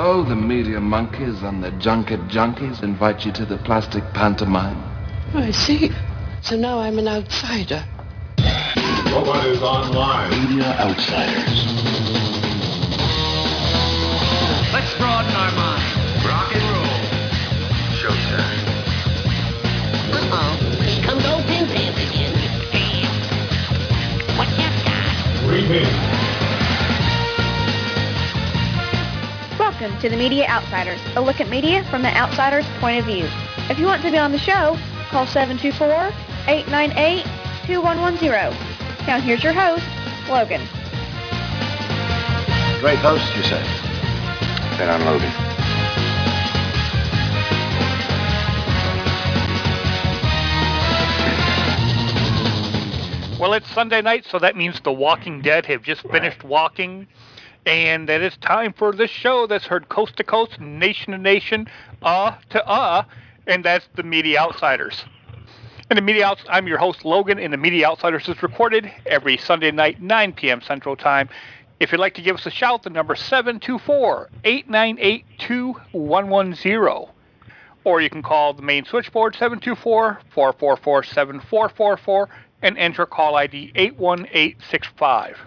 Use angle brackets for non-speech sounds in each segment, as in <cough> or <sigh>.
Oh, the media monkeys and the junket junkies invite you to the plastic pantomime. Oh, I see. So now I'm an outsider. Nobody's online. Media outsiders. Let's broaden our minds. Rock and roll. Showtime. Uh-oh. Here comes old Pin Pants again. What's that got? Repeat. Welcome to the Media Outsiders, a look at media from the outsider's point of view. If you want to be on the show, call 724-898-2110. Now here's your host, Logan. Great host, you say? Then I'm Logan. Well, it's Sunday night, so that means The Walking Dead have just finished walking. And that it is time for this show that's heard coast to coast, nation to nation, uh to uh, and that's the Media Outsiders. And the Media Outs- I'm your host, Logan, and the Media Outsiders is recorded every Sunday night, 9 p.m. Central Time. If you'd like to give us a shout, the number 724 898 2110. Or you can call the main switchboard 724 444 7444 and enter call ID 81865.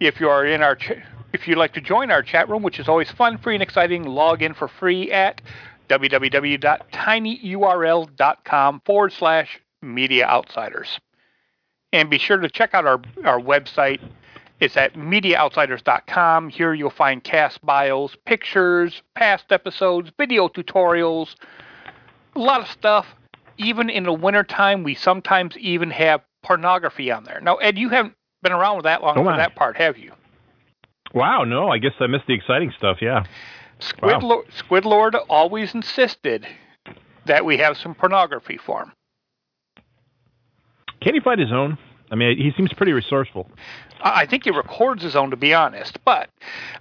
If you are in our ch- if you'd like to join our chat room, which is always fun, free and exciting, log in for free at www.tinyurl.com forward slash media outsiders. And be sure to check out our, our website. It's at mediaoutsiders.com. Here you'll find cast bios, pictures, past episodes, video tutorials, a lot of stuff. Even in the wintertime, we sometimes even have pornography on there. Now, Ed, you haven't been around with that long Oh, for that part, have you? Wow, no, I guess I missed the exciting stuff. Yeah. Squid, Wow. Lord, Squid Lord always insisted that we have some pornography for him. Can he find his own? I mean, he seems pretty resourceful. I think he records his own, to be honest. But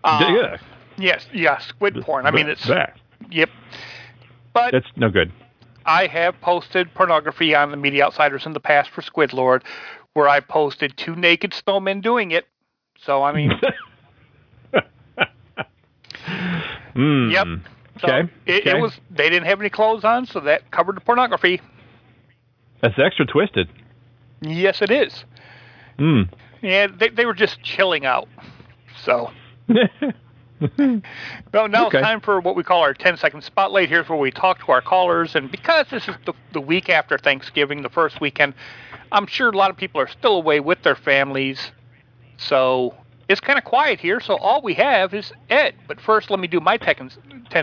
uh, yeah. yes, yeah, squid porn. I mean, it's that. yep. But That's no good. I have posted pornography on the Media Outsiders in the past for Squid Lord, where I posted two naked snowmen doing it. So I mean, <laughs> Mm. Yep. so Okay. it, okay. it was they didn't have any clothes on, so that covered the pornography. That's extra twisted. Yes, it is. Hmm. Yeah, they they were just chilling out. So. <laughs> <laughs> No, now Okay. it's time for what we call our 10 second spotlight. Here's where we talk to our callers. And because this is the, the week after Thanksgiving, the first weekend, I'm sure a lot of people are still away with their families. So it's kind of quiet here. So all we have is Ed. But first, let me do my 10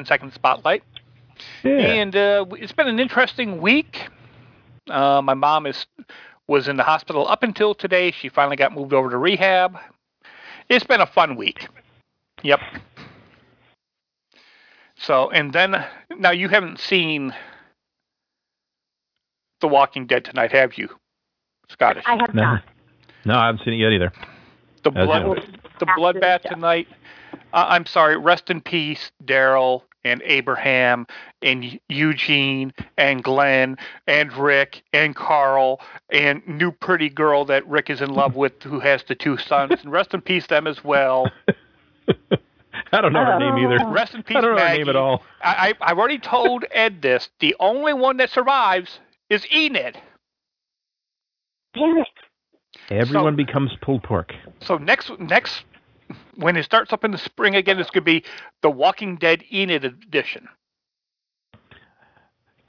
second spotlight. Yeah. And uh, it's been an interesting week. Uh, my mom is was in the hospital up until today. She finally got moved over to rehab. It's been a fun week. Yep. So, and then now you haven't seen The Walking Dead tonight, have you, Scottish? I have no. not. No, I haven't seen it yet either. The As blood, the bloodbath tonight. Uh, I'm sorry. Rest in peace, Daryl and Abraham and Eugene and Glenn and Rick and Carl and new pretty girl that Rick is in love with, who has the two sons. <laughs> And rest in peace them as well. <laughs> <laughs> I don't know her name either. Rest in peace, I don't know her name at all. I, I I've already told Ed this. The only one that survives is Enid. Damn it. Everyone becomes pulled pork. So next next when it starts up in the spring again, it's going to be the Walking Dead Enid edition.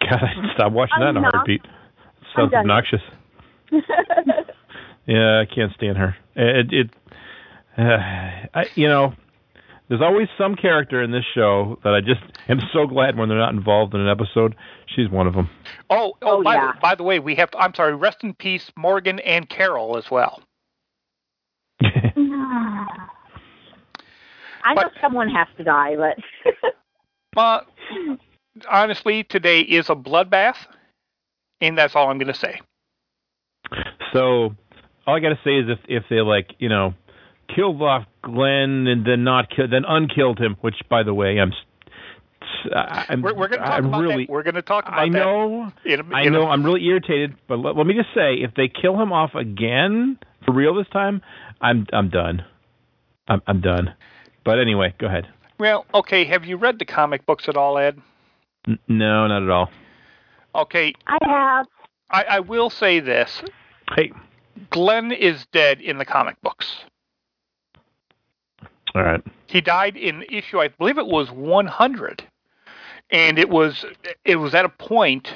God, I stop watching that in a Enough. heartbeat. I'm Sounds obnoxious. <laughs> Yeah, I can't stand her. It, it uh, I, you know, there's always some character in this show that I just am so glad when they're not involved in an episode. She's one of them. Oh, oh, Oh, by, yeah. the, by the way, we have. I'm sorry. Rest in peace, Morgan and Carol as well. I <laughs> I know someone has to die, but. <laughs> uh, honestly, today is a bloodbath, and that's all I'm going to say. So, all I got to say is if if they like, you know, killed off Glenn and then not killed, then unkilled him. Which, by the way, I'm. I'm we're, we're going to talk I'm about really, that. We're going to talk about I know. that. In a, I in know. A, I'm really irritated, but let, let me just say, if they kill him off again for real this time, I'm I'm done. I'm I'm done. But anyway, go ahead. Well, okay. Have you read the comic books at all, Ed? N- no, not at all. Okay. I have. I, I will say this. Hey. Glenn is dead in the comic books. All right. He died in issue, I believe it was 100, and it was it was at a point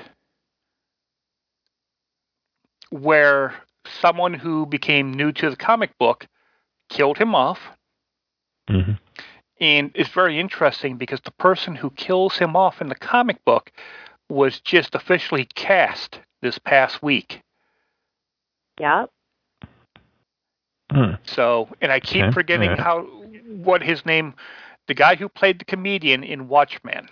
where someone who became new to the comic book killed him off. Mm-hmm. And it's very interesting because the person who kills him off in the comic book was just officially cast this past week. Yep. Hmm. So, and I keep Okay. forgetting Alright. how what his name, the guy who played the comedian in Watchmen,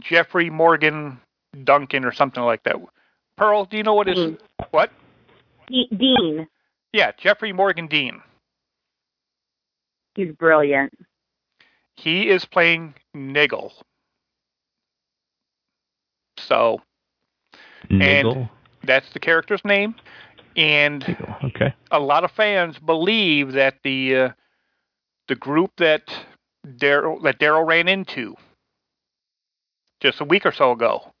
Jeffrey Morgan Duncan or something like that. Pearl, do you know what his Dean. what? Dean. Yeah, Jeffrey Morgan Dean. He's brilliant. He is playing Niggle. So Niggle. that's the character's name, and Niggle. Okay. a lot of fans believe that the uh, the group that Daryl that Daryl ran into just a week or so ago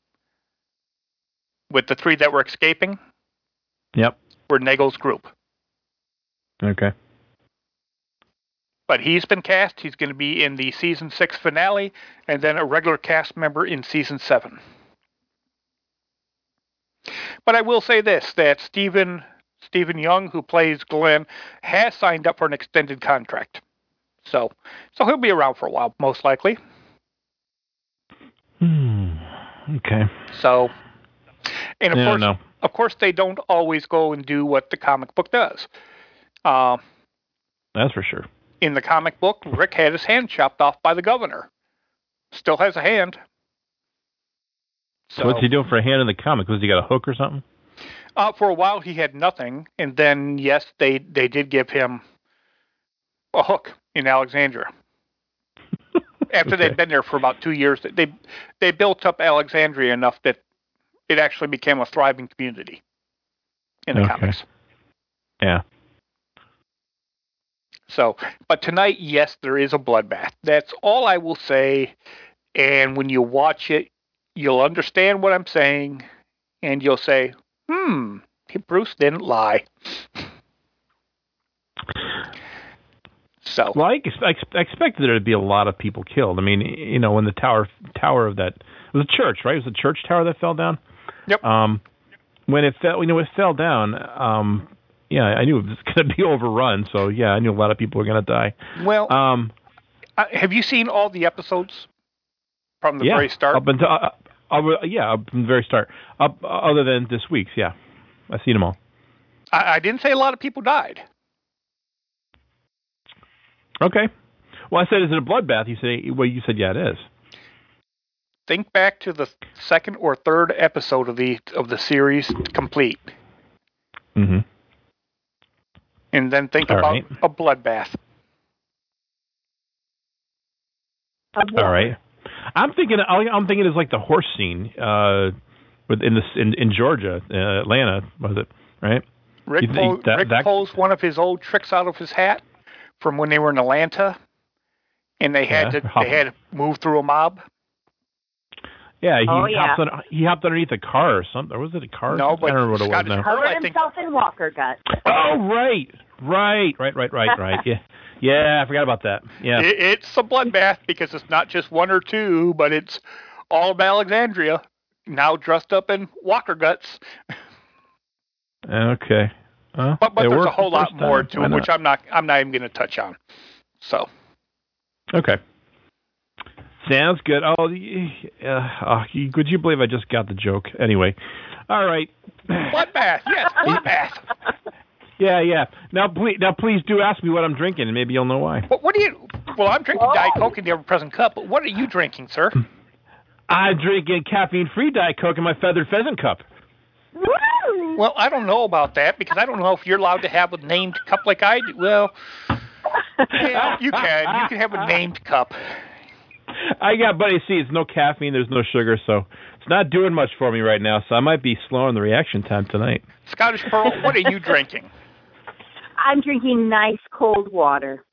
with the three that were escaping Yep. were Nagel's group. Okay. But he's been cast. He's going to be in the season six finale, and then a regular cast member in season seven. But I will say this: that Steven Steven Yeun, who plays Glenn, has signed up for an extended contract. So, so he'll be around for a while, most likely. Hmm. Okay. So, and of Yeah, course, no. of course, they don't always go and do what the comic book does. Uh, That's for sure. in the comic book, Rick had his hand chopped off by the governor. Still has a hand. So, what's he doing for a hand in the comic? Was he got a hook or something? Uh, for a while, he had nothing, and then yes, they they did give him a hook in Alexandria. <laughs> After Okay. they'd been there for about two years, they they built up Alexandria enough that it actually became a thriving community in the Okay. comics. Yeah. So, but tonight, yes, there is a bloodbath. That's all I will say. And when you watch it, you'll understand what I'm saying, and you'll say, "Hmm, Bruce didn't lie." <laughs> So, Well, I, ex- I expected there to be a lot of people killed. I mean, you know, when the tower tower of that it was a church, right? It was a church tower that fell down. Yep. Um, when it fell, you know, it fell down. Um, yeah, I knew it was <laughs> going to be overrun. So yeah, I knew a lot of people were going to die. well, Um, have you seen all the episodes from the yeah, very start? Up until uh, uh, yeah, from the very start. Up uh, other than this week's, yeah, I've seen them all. I, I didn't say a lot of people died. Okay. Well, I said, is it a bloodbath? You say, well, you said, yeah, it is. Think back to the second or third episode of the of the series complete, Mm-hmm. and then think All about right. a bloodbath. All right. I'm thinking. I'm thinking it's like the horse scene, uh, with in this in in Georgia, uh, Atlanta, was it right? Rick, You think pull, that- Rick that- pulls one of his old tricks out of his hat from when they were in Atlanta, and they had Yeah, to hop- they had to move through a mob. Yeah, he Oh, yeah. hopped on, he hopped underneath a car or something. Or was it a car? or No, something? but I don't remember what Scottish it was now. Covered I think. himself in walker guts. Oh, right, right, right, right, right, right. Yeah, yeah, I forgot about that. Yeah, It, it's a bloodbath because it's not just one or two, but it's all of Alexandria now dressed up in walker guts. okay. But, but there's a whole lot more time. to it, which I'm not I'm not even going to touch on. So Okay. Sounds good. Oh, uh, oh, you- would you believe I just got the joke? Anyway, all right. bloodbath, yes, <laughs> bloodbath. Yeah, yeah. Now, please, now, please do ask me what I'm drinking, and maybe you'll know why. What, what are you? Well, I'm drinking Diet Coke in the ever-present cup. But what are you drinking, sir? I'm drinking caffeine-free Diet Coke in my feathered pheasant cup. Well, I don't know about that because I don't know if you're allowed to have a named cup like I do. Well, <laughs> yeah, you can. You can have a named cup. I got, buddy. See, it's no caffeine. There's no sugar, so it's not doing much for me right now. So I might be slowing the reaction time tonight. Scottish Pearl, what are you <laughs> drinking? I'm drinking nice cold water.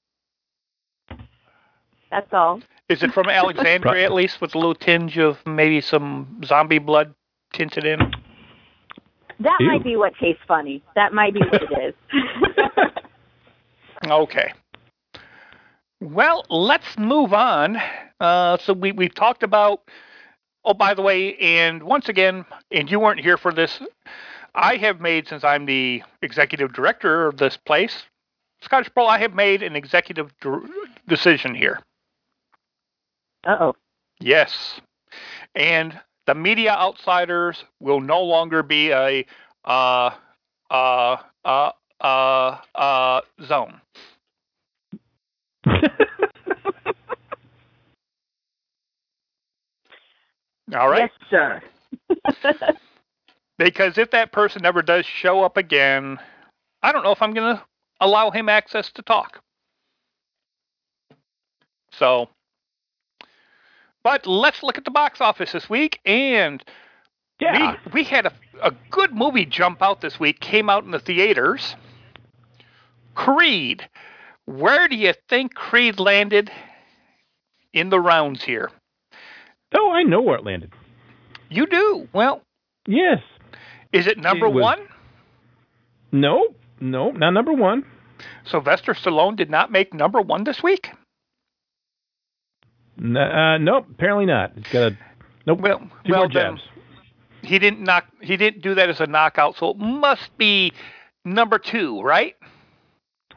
That's all. Is it from <laughs> Alexandria at least, with a little tinge of maybe some zombie blood tinted in? That Ew. might be what tastes funny. That might be what it is. <laughs> Okay. Well, let's move on. Uh, so we we've talked about. Oh, by the way, and once again, and you weren't here for this. I have made since I'm the executive director of this place, Scottish Pearl. I have made an executive dir- decision here. Uh oh. Yes, and the media outsiders will no longer be a uh uh uh uh uh zone. <laughs> All right. Yes, sir. <laughs> Because if that person ever does show up again, I don't know if I'm going to allow him access to talk. So, but let's look at the box office this week. And Yeah. we, we had a, a good movie jump out this week, came out in the theaters. Creed. Where do you think Creed landed in the rounds here? Oh, I know where it landed. You do. Well, Yes. is it number It was- one? No, no, not number one. Sylvester Stallone did not make number one this week. N- uh, nope, apparently not. He's got a nope. Well, two well more then, jabs. he didn't knock. He didn't do that as a knockout, so it must be number two, right?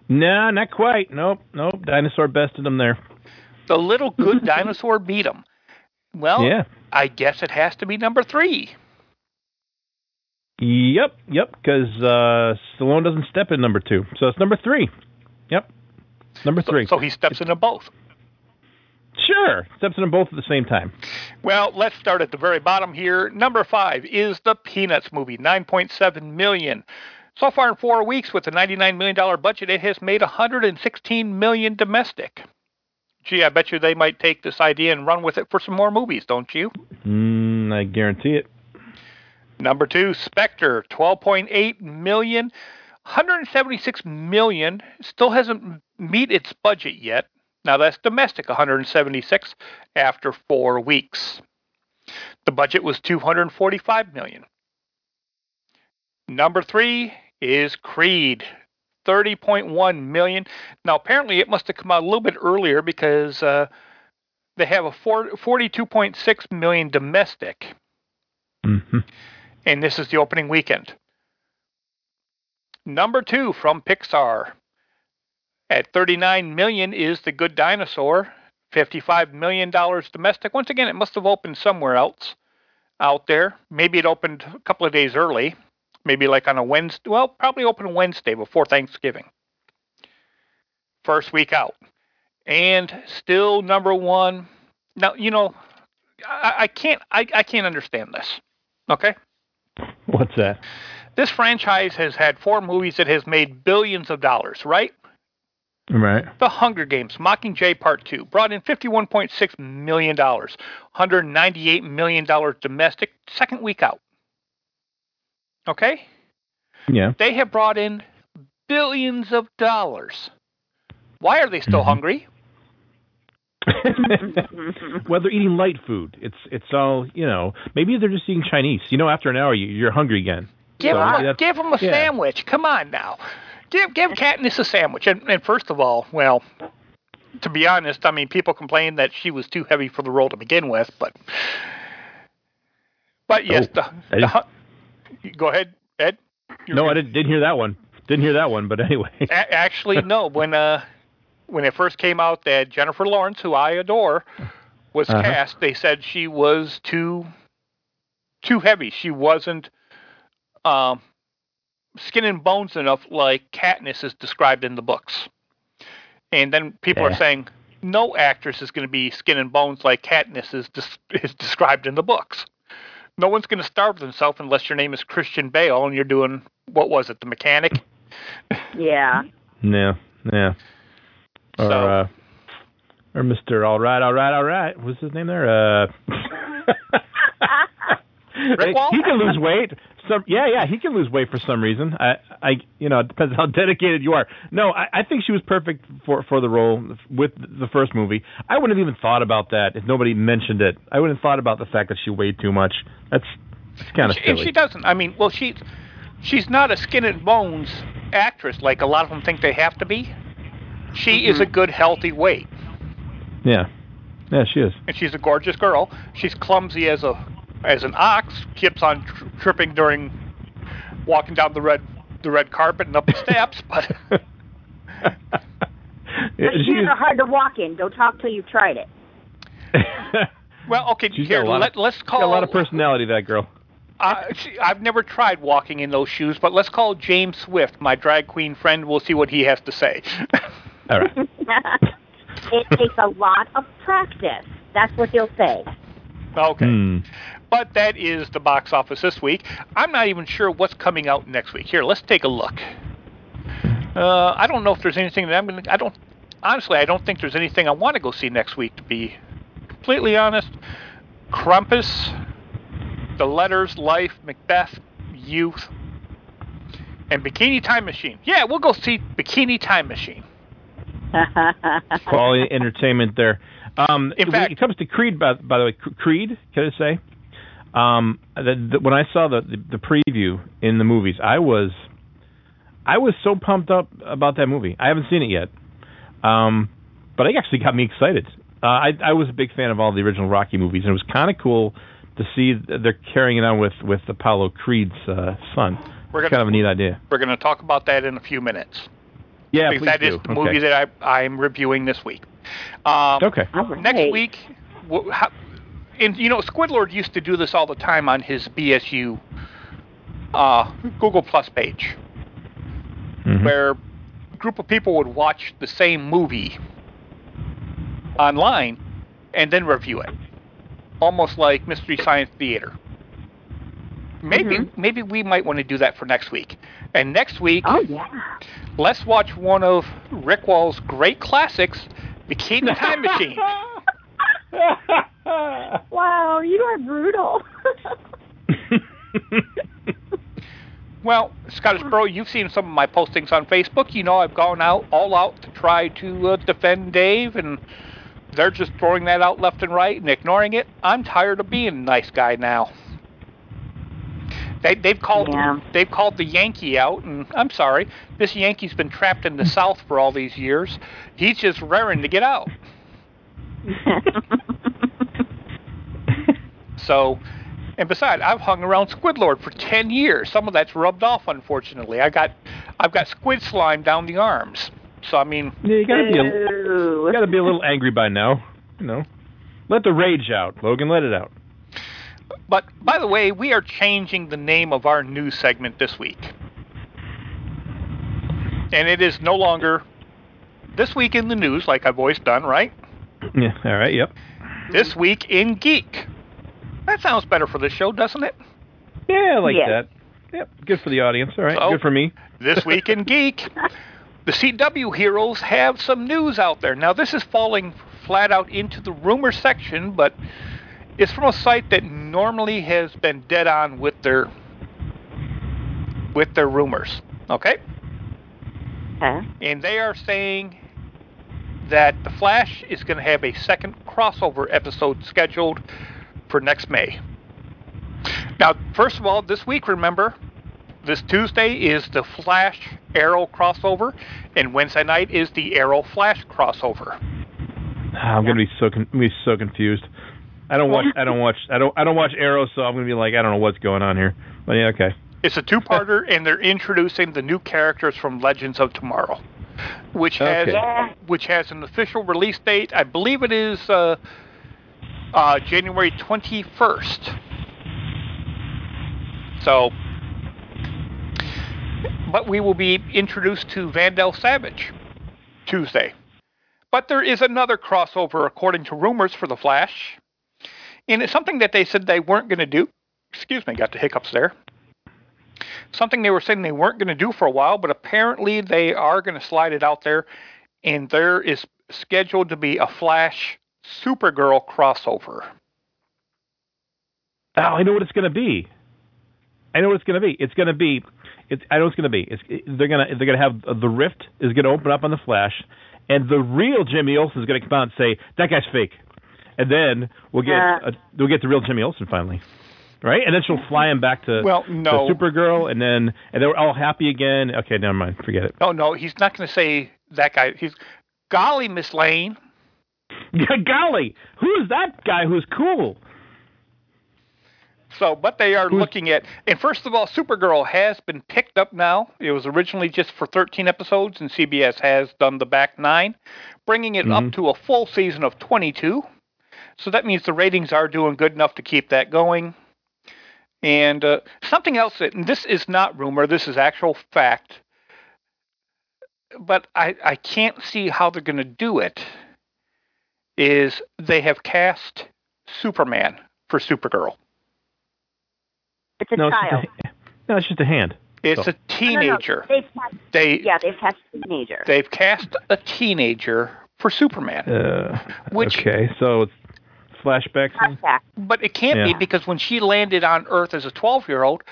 Nah, not quite. Nope, nope. Dinosaur bested him there. The little good <laughs> dinosaur beat him. Well, Yeah. I guess it has to be number three. Yep, yep. Because uh, Stallone doesn't step in number two, so it's number three. Yep, number So, three. so he steps into both. Sure, steps in them both at the same time. Well, let's start at the very bottom here. Number five is the Peanuts movie, 9.7 million. So far in four weeks, with a 99 million dollar budget, it has made 116 million domestic. Gee, I bet you they might take this idea and run with it for some more movies, don't you? Mm, I guarantee it. Number two, Spectre, 12.8 million, 176 million. Still hasn't meet its budget yet. Now that's domestic, 176 after four weeks. The budget was 245 million. Number three is Creed, 30.1 million. Now apparently it must have come out a little bit earlier because uh, they have a 42.6 million domestic hmm and this is the opening weekend. Number two from Pixar at 39 million is The Good Dinosaur, 55 million dollars domestic. Once again, it must have opened somewhere else out there. Maybe it opened a couple of days early, maybe like on a Wednesday. Well, probably open Wednesday before Thanksgiving. First week out, and still number one. Now you know, I, I can't, I, I can't understand this. Okay. What's that? This franchise has had four movies that has made billions of dollars, right? Right. The Hunger Games, Mockingjay Part 2, brought in $51.6 million, $198 million domestic, second week out. Okay? Yeah. They have brought in billions of dollars. Why are they still Mm-hmm. hungry? <laughs> well, they're eating light food. It's it's all you know. Maybe they're just eating Chinese. You know, after an hour, you, you're hungry again. Give So them a, give 'em a yeah. sandwich. Come on now. Give give Katniss a sandwich. And, and first of all, well, to be honest, I mean, people complained that she was too heavy for the role to begin with, but but yes, Oh, the, the go ahead, Ed. No, I didn't, didn't hear that one. Didn't hear that one. But anyway. A- actually, no. When uh, when it first came out that Jennifer Lawrence, who I adore, was Uh-huh. cast, they said she was too too heavy. She wasn't um, skin and bones enough, like Katniss is described in the books. And then people Yeah. are saying no actress is going to be skin and bones like Katniss is des- is described in the books. No one's going to starve themselves unless your name is Christian Bale and you're doing what was it, the mechanic? Yeah. Yeah, yeah. Or So- uh, or Mister All Right, All Right, All Right. What's his name there? Uh, <laughs> Rick Waller? he can lose weight. Some, yeah, yeah, he can lose weight for some reason. I, I, you know, it depends how <laughs> dedicated you are. No, I, I think she was perfect for for the role with the first movie. I wouldn't have even thought about that if nobody mentioned it. I wouldn't have thought about the fact that she weighed too much. That's, that's kind of She- and silly. she doesn't. I mean, well, she's she's not a skin and bones actress like a lot of them think they have to be. She mm-hmm. is a good, healthy weight, Yeah, yeah, she is. and she's a gorgeous girl. She's clumsy as a as an ox. Keeps on tr- tripping during walking down the red the red carpet and up the steps. But <laughs> Yeah, Those shoes are hard to walk in. Don't talk till you've tried it. <laughs> well, okay, She's here got a lot let, of, let's call. got a lot of personality. That girl. Uh, see, I've never tried walking in those shoes, but let's call James Swift, my drag queen friend. We'll see what he has to say. <laughs> All right. it takes a lot of practice. That's what he'll say. Okay. Hmm. But that is the box office this week. I'm not even sure what's coming out next week. Here, let's take a look. Uh, I don't know if there's anything that I'm going to. I don't. Honestly, I don't think there's anything I want to go see next week. To be completely honest, Krampus, The Letters, Life, Macbeth, Youth, and Bikini Time Machine. Yeah, we'll go see Bikini Time Machine. quality entertainment there. Um, In when fact- it comes to Creed, by, by the way, Creed, can I say? Um, the, the, when I saw the, the the preview in the movies, I was I was so pumped up about that movie. I haven't seen it yet, um, but it actually got me excited. Uh, I I was a big fan of all the original Rocky movies, and it was kind of cool to see they're carrying it on with with Apollo Creed's uh, son. We're It's gonna- kind of a neat idea. We're going to talk about that in a few minutes. Yeah, because please that do. is the Okay. movie that I, I'm reviewing this week. Um, Okay. Next week, wh- how, and you know, Squidlord used to do this all the time on his BSU uh, Google Plus page, Mhm. where a group of people would watch the same movie online and then review it, almost like Mystery Science Theater. Maybe maybe we might want to do that for next week. And next week, Oh yeah. let's watch one of Rick Wall's great classics, Bikini Time Machine. <laughs> <laughs> Wow, you are brutal. <laughs> Well, Scottish Bro, you've seen some of my postings on Facebook. You know I've gone out all out to try to uh, defend Dave, and they're just throwing that out left and right and ignoring it. I'm tired of being a nice guy now. They, they've called Yeah. they've called the Yankee out, and I'm sorry, this Yankee's been trapped in the South for all these years. He's just raring to get out. <laughs> So, and besides, I've hung around Squidlord for ten years. Some of that's rubbed off, unfortunately. I got, I've got squid slime down the arms. So I mean, Yeah, you gotta be a, you gotta be a little angry by now. You know, let the rage out, Logan. Let it out. but by the way, we are changing the name of our news segment this week, and it is no longer this week in the news like I've always done, right? Yeah. All right. Yep. This week in geek. That sounds better for the show, doesn't it? Yeah, I like Yes. that. Yep. Good for the audience. All right. So- Good for me. This Week in Geek. The CW heroes have some news out there. Now, this is falling flat out into the rumor section, but it's from a site that normally has been dead on with their with their rumors. Okay? Okay. And they are saying that The Flash is going to have a second crossover episode scheduled for next May. Now, first of all, this week, remember, this Tuesday is the Flash Arrow crossover, and Wednesday night is the Arrow Flash crossover. Ah, I'm gonna be so con- be so confused. I don't watch. I don't watch. I don't. I don't watch Arrow, so I'm gonna be like, I don't know what's going on here. But yeah, okay. It's a two-parter, and they're introducing the new characters from Legends of Tomorrow, which has which has an official release date. I believe it is uh, uh, January 21st. So, but we will be introduced to Vandal Savage Tuesday. But there is another crossover, according to rumors, for The Flash. And it's something that they said they weren't going to do. Excuse me, got the hiccups there. Something they were saying they weren't going to do for a while, but apparently they are going to slide it out there. And there is scheduled to be a Flash Supergirl crossover. Oh, I know what it's going to be. I know what it's going to be. It's going to be. It's, I know it's going to be. It's, it, they're going to they're going to have uh, the rift is going to open up on the Flash, and the real Jimmy Olsen is going to come out and say that guy's fake, and then we'll get uh, we'll get the real Jimmy Olsen finally, right? And then she'll fly him back to well, no, to Supergirl, and then and they're all happy again. Okay, never mind, forget it. Oh no, he's not going to say that guy. He's golly, Miss Lane. <laughs> golly, who is that guy who's cool? So, but they are Who's, looking at, and first of all, Supergirl has been picked up now. It was originally just for 13 episodes, and CBS has done the back nine, bringing it mm-hmm. up to a full season of 22. So that means the ratings are doing good enough to keep that going. And uh, something else that, and this is not rumor, this is actual fact, but I, I can't see how they're going to do it, is they have cast Superman for Supergirl. It's a no, child. It's a, no, it's just a hand. It's so. a teenager. No, no, no. They've they yeah, they've cast a teenager. They've cast a teenager for Superman. Uh, which, okay, so it's flashbacks. Flashback. But it can't yeah. be because when she landed on Earth as a 12 year old,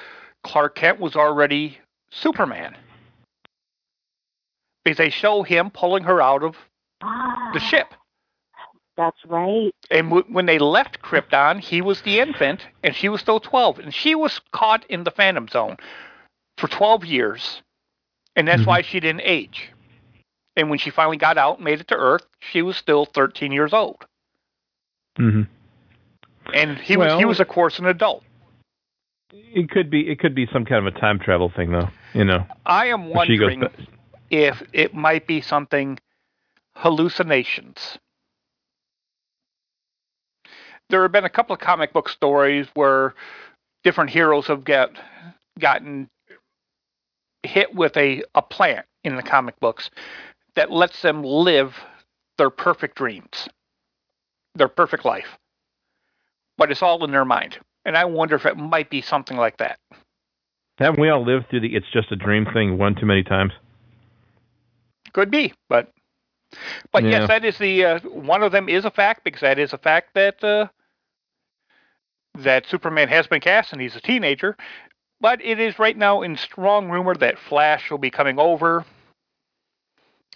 Clark Kent was already Superman. Because they show him pulling her out of the ship. That's right. And w- when they left Krypton, he was the infant, and she was still 12. And she was caught in the Phantom Zone for 12 years, and that's mm-hmm. why she didn't age. And when she finally got out and made it to Earth, she was still 13 years old. Mm-hmm. And he well, was he was of course an adult. It could be it could be some kind of a time travel thing though, you know. I am wondering if it might be something hallucinations there have been a couple of comic book stories where different heroes have get gotten hit with a, a plant in the comic books that lets them live their perfect dreams, their perfect life. But it's all in their mind. And I wonder if it might be something like that. Haven't we all lived through the it's just a dream thing one too many times? Could be, but but yeah. yes, that is the uh, one of them is a fact because that is a fact that uh, that Superman has been cast and he's a teenager, but it is right now in strong rumor that Flash will be coming over,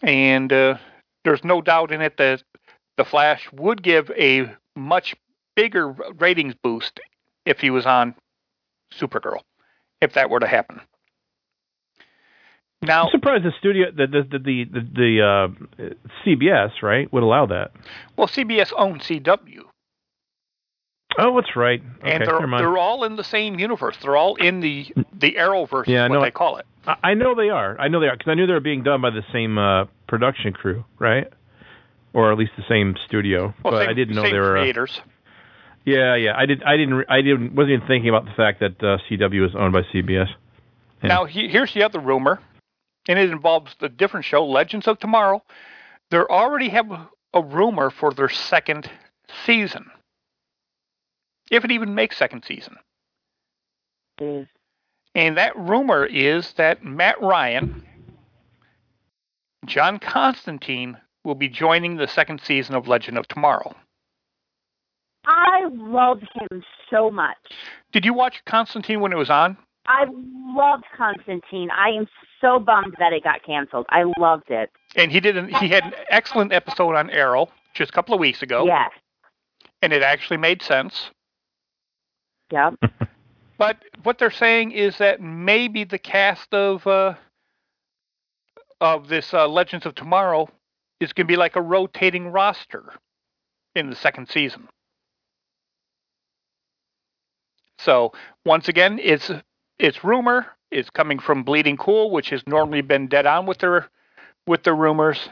and uh, there's no doubt in it that the Flash would give a much bigger ratings boost if he was on Supergirl, if that were to happen. Now, I'm surprised the studio, the the the the, the uh, CBS, right, would allow that. Well, CBS owns CW, Oh, that's right. Okay, and they're they're all in the same universe. They're all in the the Arrowverse. Yeah, is what they call it. I, I know they are. I know they are because I knew they were being done by the same uh, production crew, right? Or at least the same studio. Well, but same, I didn't know they were creators. Uh, yeah, yeah. I did. I didn't. I didn't. Wasn't even thinking about the fact that uh, CW is owned by CBS. Yeah. Now he, here's the other rumor, and it involves the different show, Legends of Tomorrow. They already have a rumor for their second season if it even makes second season. Mm. And that rumor is that Matt Ryan, John Constantine, will be joining the second season of Legend of Tomorrow. I love him so much. Did you watch Constantine when it was on? I loved Constantine. I am so bummed that it got canceled. I loved it. And he did. An, he had an excellent episode on Arrow just a couple of weeks ago. Yes. And it actually made sense. Yeah. <laughs> but what they're saying is that maybe the cast of uh, of this uh, Legends of Tomorrow is going to be like a rotating roster in the second season. So once again, it's it's rumor. It's coming from Bleeding Cool, which has normally been dead on with their with their rumors,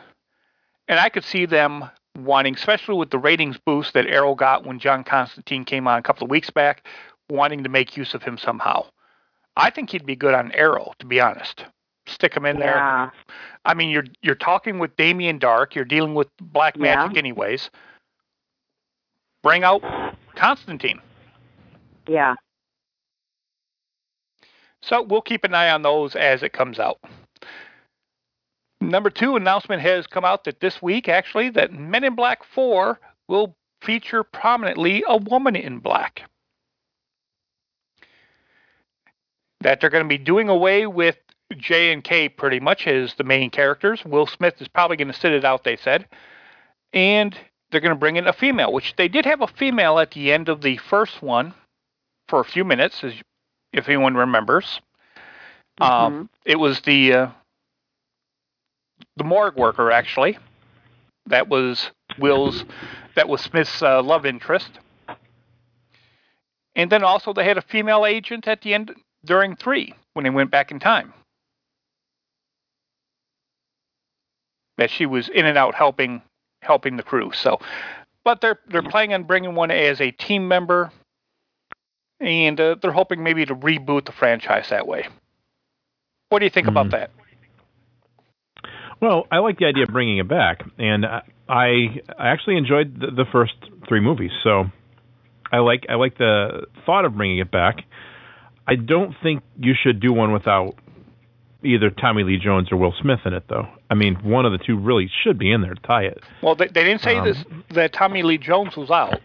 and I could see them wanting, especially with the ratings boost that Arrow got when John Constantine came on a couple of weeks back, wanting to make use of him somehow. I think he'd be good on Arrow, to be honest. Stick them in Yeah. there. I mean, you're you're talking with Damien Darhk. You're dealing with black Yeah. magic, anyways. Bring out Constantine. Yeah. So we'll keep an eye on those as it comes out. Number two announcement has come out that this week, actually, that Men in Black 4 will feature prominently a woman in black. That they're going to be doing away with J and K pretty much as the main characters. Will Smith is probably going to sit it out, they said. And they're going to bring in a female, which they did have a female at the end of the first one for a few minutes, as if anyone remembers. Um, it was the uh, the morgue worker actually. That was Will's. That was Smith's uh, love interest. And then also they had a female agent at the end during three when they went back in time. That she was in and out helping helping the crew. So, but they're they're planning on bringing one as a team member, and uh, they're hoping maybe to reboot the franchise that way. What do you think about that? Well, I like the idea of bringing it back, and I I actually enjoyed the, the first three movies, so I like I like the thought of bringing it back. I don't think you should do one without either Tommy Lee Jones or Will Smith in it, though. I mean, one of the two really should be in there to tie it. Well, they, they didn't say Um, this that Tommy Lee Jones was out.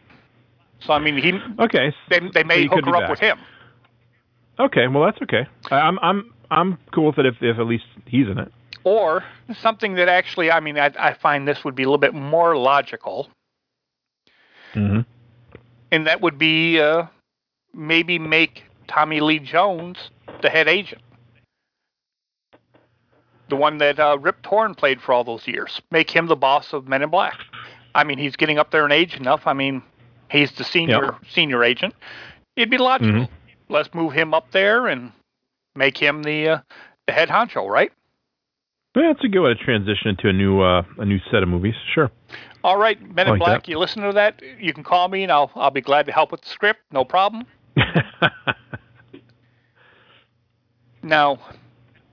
So I mean, he Okay, they they may So hook her up back. with him. okay, well that's okay. I, I'm I'm I'm cool with it if if at least he's in it. Or something that actually, I mean, I, I find this would be a little bit more logical, Mm-hmm. and that would be uh, maybe make Tommy Lee Jones the head agent, the one that uh, Rip Torn played for all those years. Make him the boss of Men in Black. I mean, he's getting up there in age enough. I mean, he's the senior Yep. senior agent. It'd be logical. Mhm. Let's move him up there and make him the uh, the head honcho, right? Yeah, it's a good way to transition into a new uh, a new set of movies. Sure. All right, Men in Like Black. that. You listen to that? You can call me, and I'll I'll be glad to help with the script. No problem. <laughs> Now,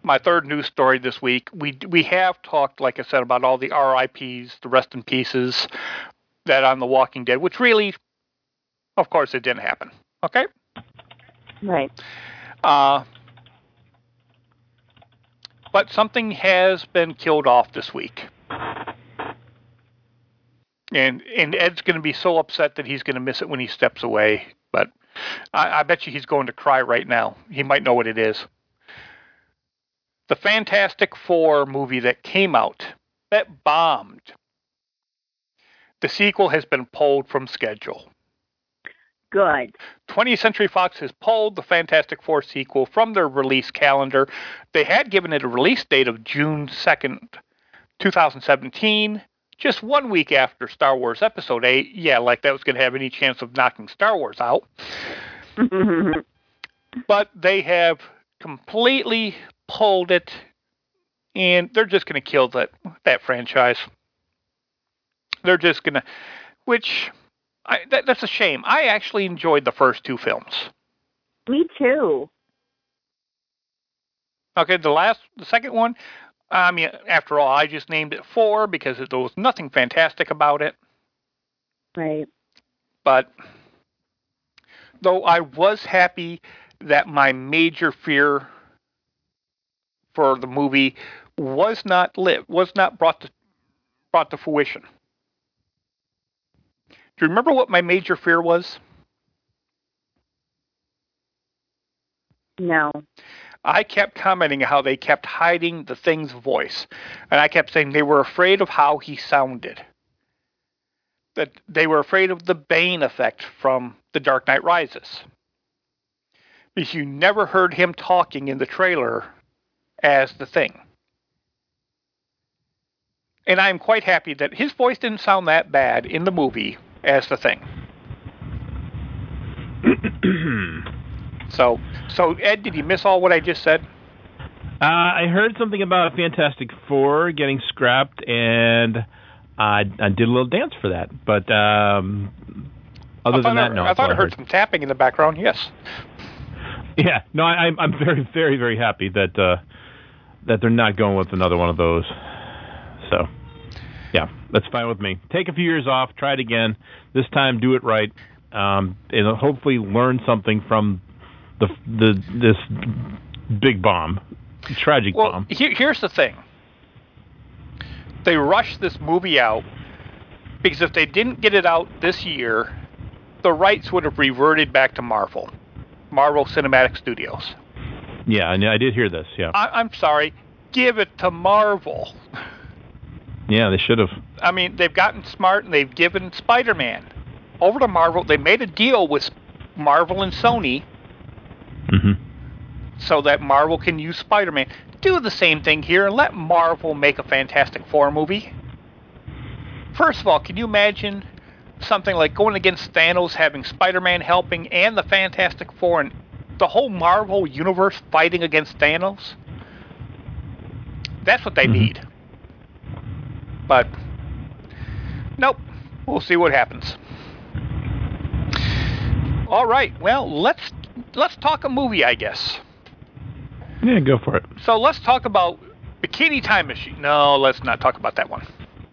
my third news story this week. We we have talked, like I said, about all the RIPS, the rest in pieces, that on The Walking Dead, which really, of course, it didn't happen. Okay. Right. Uh, but something has been killed off this week. And and Ed's going to be so upset that he's going to miss it when he steps away. But I, I bet you he's going to cry right now. He might know what it is. The Fantastic Four movie that came out that bombed. The sequel has been pulled from schedule. Good. 20th Century Fox has pulled the Fantastic Four sequel from their release calendar. They had given it a release date of June 2nd, 2017, just one week after Star Wars Episode 8. Yeah, like that was going to have any chance of knocking Star Wars out. <laughs> but they have completely pulled it, and they're just going to kill that, that franchise. They're just going to, which I, that, that's a shame. I actually enjoyed the first two films. Me too. Okay, the last, the second one. I mean, after all, I just named it four because there was nothing fantastic about it. Right. But though I was happy that my major fear for the movie was not lit, was not brought to brought to fruition. Do you remember what my major fear was? No. I kept commenting how they kept hiding the thing's voice. And I kept saying they were afraid of how he sounded. That they were afraid of the Bane effect from The Dark Knight Rises. Because you never heard him talking in the trailer as the thing. And I'm quite happy that his voice didn't sound that bad in the movie as the thing. <clears throat> So, so Ed, did you miss all what I just said? Uh, I heard something about Fantastic Four getting scrapped, and I, I did a little dance for that. But um, other than that, I, no. I thought I heard some tapping in the background. Yes. <laughs> Yeah, no, I, I'm I'm very very very happy that uh, that they're not going with another one of those. So, yeah, that's fine with me. Take a few years off, try it again. This time, do it right, um, and hopefully learn something from the the this big bomb, tragic well, bomb. Here, here's the thing: they rushed this movie out because if they didn't get it out this year, the rights would have reverted back to Marvel, Marvel Cinematic Studios. Yeah, and I did hear this. Yeah, I, I'm sorry. Give it to Marvel. Yeah, they should have. I mean, they've gotten smart and they've given Spider-Man over to Marvel. They made a deal with Marvel and Sony mm-hmm. so that Marvel can use Spider-Man. Do the same thing here and let Marvel make a Fantastic Four movie. First of all, can you imagine something like going against Thanos, having Spider-Man helping, and the Fantastic Four, and the whole Marvel universe fighting against Thanos? That's what they mm-hmm. need. But nope, we'll see what happens. All right, well let's let's talk a movie, I guess. Yeah, go for it. So let's talk about Bikini Time Machine. No, let's not talk about that one. <laughs>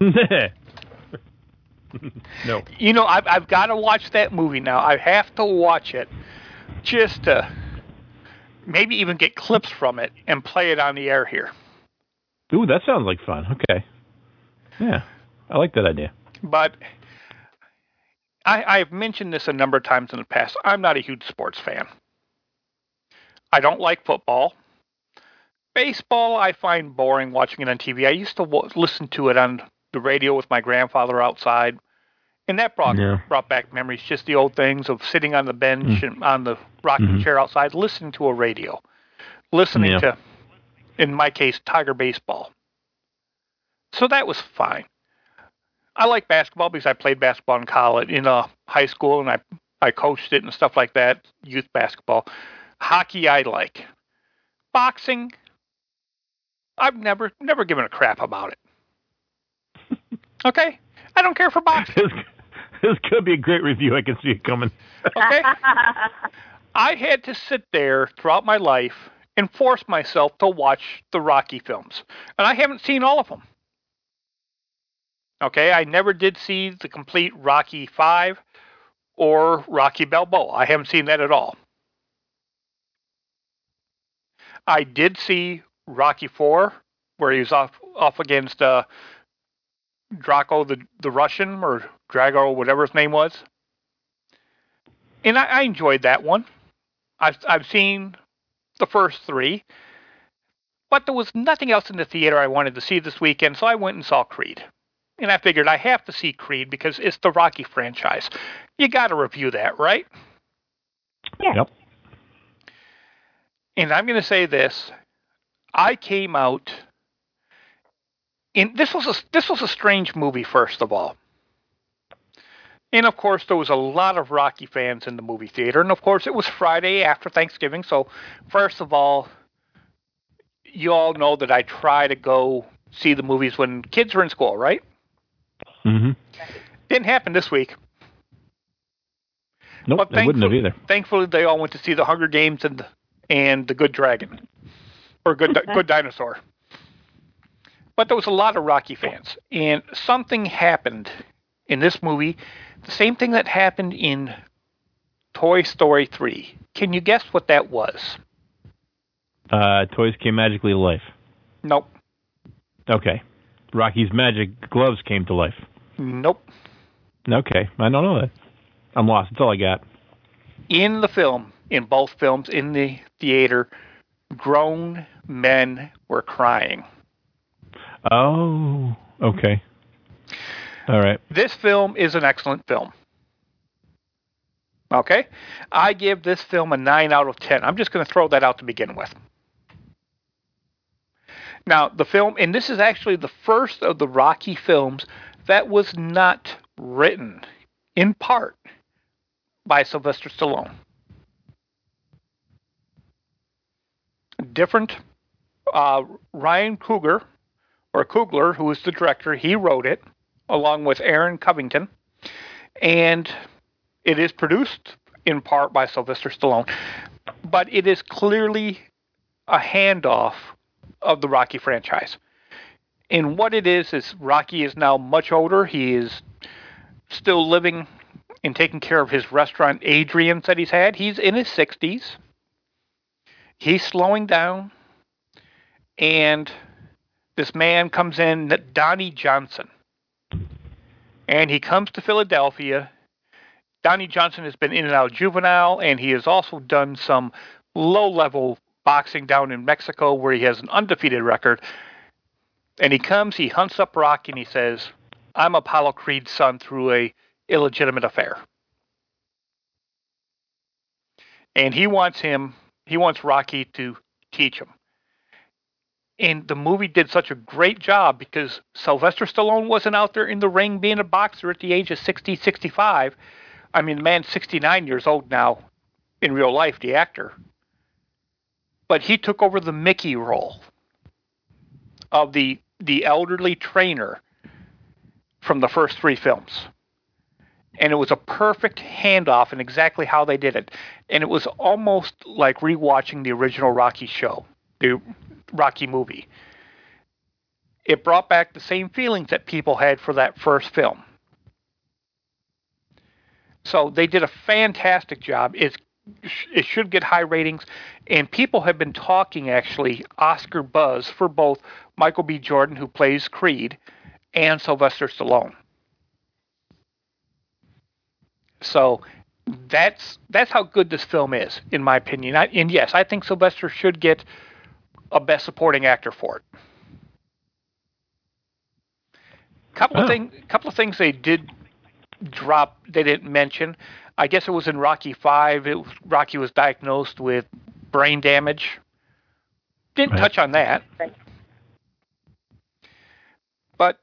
no. You know, I've I've got to watch that movie now. I have to watch it just to maybe even get clips from it and play it on the air here. Ooh, that sounds like fun. Okay. Yeah, I like that idea. But I, I've mentioned this a number of times in the past. I'm not a huge sports fan. I don't like football. Baseball, I find boring watching it on TV. I used to w- listen to it on the radio with my grandfather outside, and that brought yeah. brought back memories. Just the old things of sitting on the bench mm. and on the rocking mm-hmm. chair outside, listening to a radio, listening yeah. to, in my case, Tiger baseball. So that was fine. I like basketball because I played basketball in college, in uh, high school, and I I coached it and stuff like that, youth basketball. Hockey, I like. Boxing, I've never never given a crap about it. <laughs> okay, I don't care for boxing. This, could be a great review. I can see it coming. okay, I had to sit there throughout my life and force myself to watch the Rocky films, and I haven't seen all of them. Okay, I never did see the complete Rocky Five or Rocky Balboa. I haven't seen that at all. I did see Rocky Four, where he was off off against uh, Draco the the Russian or Drago, whatever his name was, and I, I enjoyed that one. I've I've seen the first three, but there was nothing else in the theater I wanted to see this weekend, so I went and saw Creed. And I figured I have to see Creed because it's the Rocky franchise. You got to review that, right? Yeah. Yep. And I'm going to say this: I came out. In, this was a this was a strange movie. First of all, and of course there was a lot of Rocky fans in the movie theater, and of course it was Friday after Thanksgiving. So first of all, you all know that I try to go see the movies when kids are in school, right? Mm-hmm. Didn't happen this week. Nope, they wouldn't have either. Thankfully, they all went to see the Hunger Games and and the Good Dragon, or Good Good Dinosaur. But there was a lot of Rocky fans, and something happened in this movie. The same thing that happened in Toy Story 3. Can you guess what that was? Uh, toys came magically to life. Nope. Okay. Rocky's magic gloves came to life. Nope. Okay, I don't know that. I'm lost. That's all I got. In the film, in both films, in the theater, grown men were crying. Oh, okay. All right. This film is an excellent film. Okay? I give this film a 9 out of 10. I'm just going to throw that out to begin with. Now, the film, and this is actually the first of the Rocky films that was not written in part by Sylvester Stallone. Different, uh, Ryan Coogler, or Coogler, who is the director, he wrote it along with Aaron Covington, and it is produced in part by Sylvester Stallone, but it is clearly a handoff of the Rocky franchise. And what it is is Rocky is now much older. He is still living and taking care of his restaurant Adrian's that he's had. He's in his 60s. He's slowing down. And this man comes in, Donnie Johnson. And he comes to Philadelphia. Donnie Johnson has been in and out juvenile, and he has also done some low level boxing down in Mexico where he has an undefeated record. And he comes, he hunts up Rocky, and he says, I'm Apollo Creed's son through a illegitimate affair. And he wants him, he wants Rocky to teach him. And the movie did such a great job because Sylvester Stallone wasn't out there in the ring being a boxer at the age of 60, 65. I mean, the man's 69 years old now in real life, the actor. But he took over the Mickey role of the the elderly trainer from the first three films. And it was a perfect handoff and exactly how they did it. And it was almost like rewatching the original Rocky show, Rocky movie. It brought back the same feelings that people had for that first film. So they did a fantastic job. It's, it should get high ratings, and people have been talking actually Oscar buzz for both Michael B. Jordan, who plays Creed, and Sylvester Stallone. So that's that's how good this film is, in my opinion. I, and yes, I think Sylvester should get a Best Supporting Actor for it. Couple oh. of things, couple of things they did drop. They didn't mention. I guess it was in Rocky Five. It was, Rocky was diagnosed with brain damage. Didn't right. touch on that. But